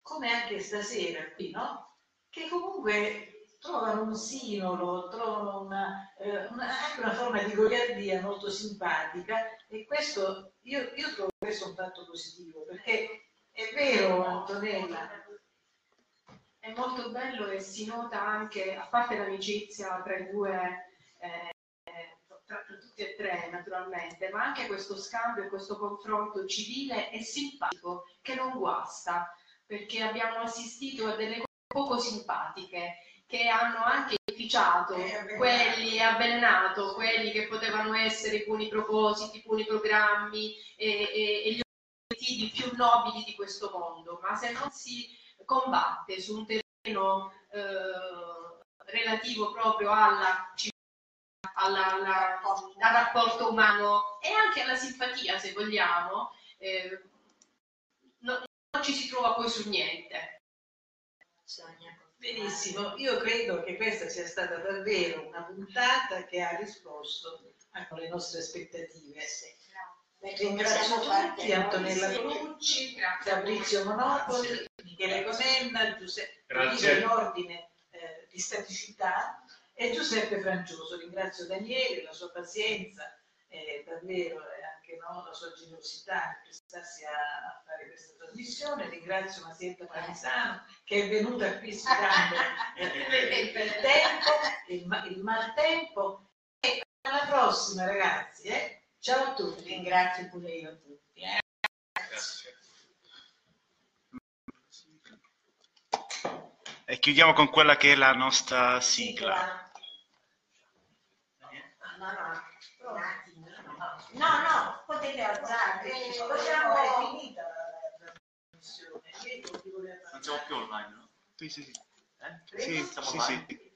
come anche stasera qui, no? Che comunque trovano un sinolo, trovano una, eh, una- anche una forma di goliardia molto simpatica e questo, io, io trovo questo un fatto positivo, perché è vero Antonella, È molto bello e si nota anche, a parte l'amicizia tra i due, eh, tra, tra tutti e tre naturalmente, ma anche questo scambio e questo confronto civile e simpatico che non guasta, perché abbiamo assistito a delle cose poco simpatiche che hanno anche inficiato quelli e avvelenato quelli che potevano essere i buoni propositi, i buoni programmi e, e- e gli obiettivi più nobili di questo mondo, ma se non si combatte su un terreno eh, relativo proprio alla civiltà, alla- alla- al rapporto umano e anche alla simpatia, se vogliamo, eh, no- non ci si trova poi su niente. Benissimo, io credo che questa sia stata davvero una puntata che ha risposto alle nostre aspettative. Ringrazio tutti, Antonella Colucci, Fabrizio Monopoli, Michele Comenda, Giuseppe Grazie. in ordine eh, di staticità e Giuseppe Francioso. Ringrazio Daniele, la sua pazienza, eh, davvero e anche no, la sua generosità nel prestarsi a, a fare questa trasmissione. Ringrazio Masietta Panisano che è venuta qui sfidando eh, il tempo, il, il maltempo. E alla prossima ragazzi, eh? Ciao a tutti. Ringrazio pure io tutti. eh. E chiudiamo con quella che è la nostra sigla. No, no, un attimo. No, no, potete alzarvi. Possiamo è finita la trasmissione. Io non siamo più online, no? Sì, sì, sì. Eh? Sì, Siamo sì, sì.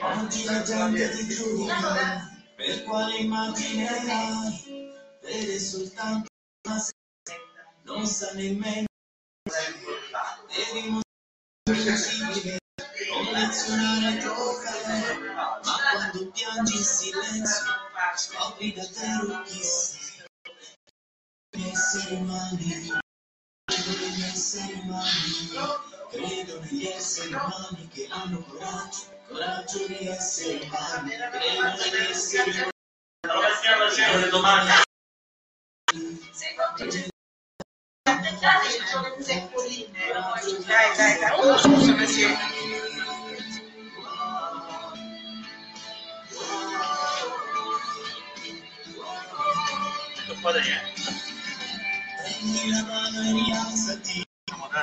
Oggi la gente ti giudica per quale immagine hai, vede soltanto una sera, non sa nemmeno devi mostrare collezionare giocare, ma quando piangi in silenzio Scopri davvero chi sei. Esseri umani, credo negli esseri umani, credo negli esseri umani che hanno coraggio, coraggio di essere umani, credo negli esseri umani. Domande. Aspettate, ci sono le zeppoline. Dai, dai, dai. Oh, scusami, sì. Prendi la mano e rialzati,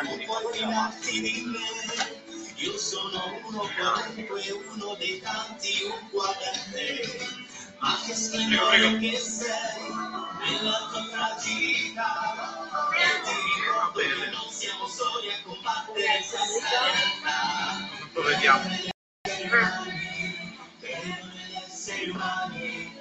non puoi fidarti di me, io sono uno qualunque, uno dei tanti uguali a te. Ma che signore che sei, nella tua fragilità, e ti ricordo che non siamo soli a combattere senza realtà. Lo vediamo. Per esseri umani,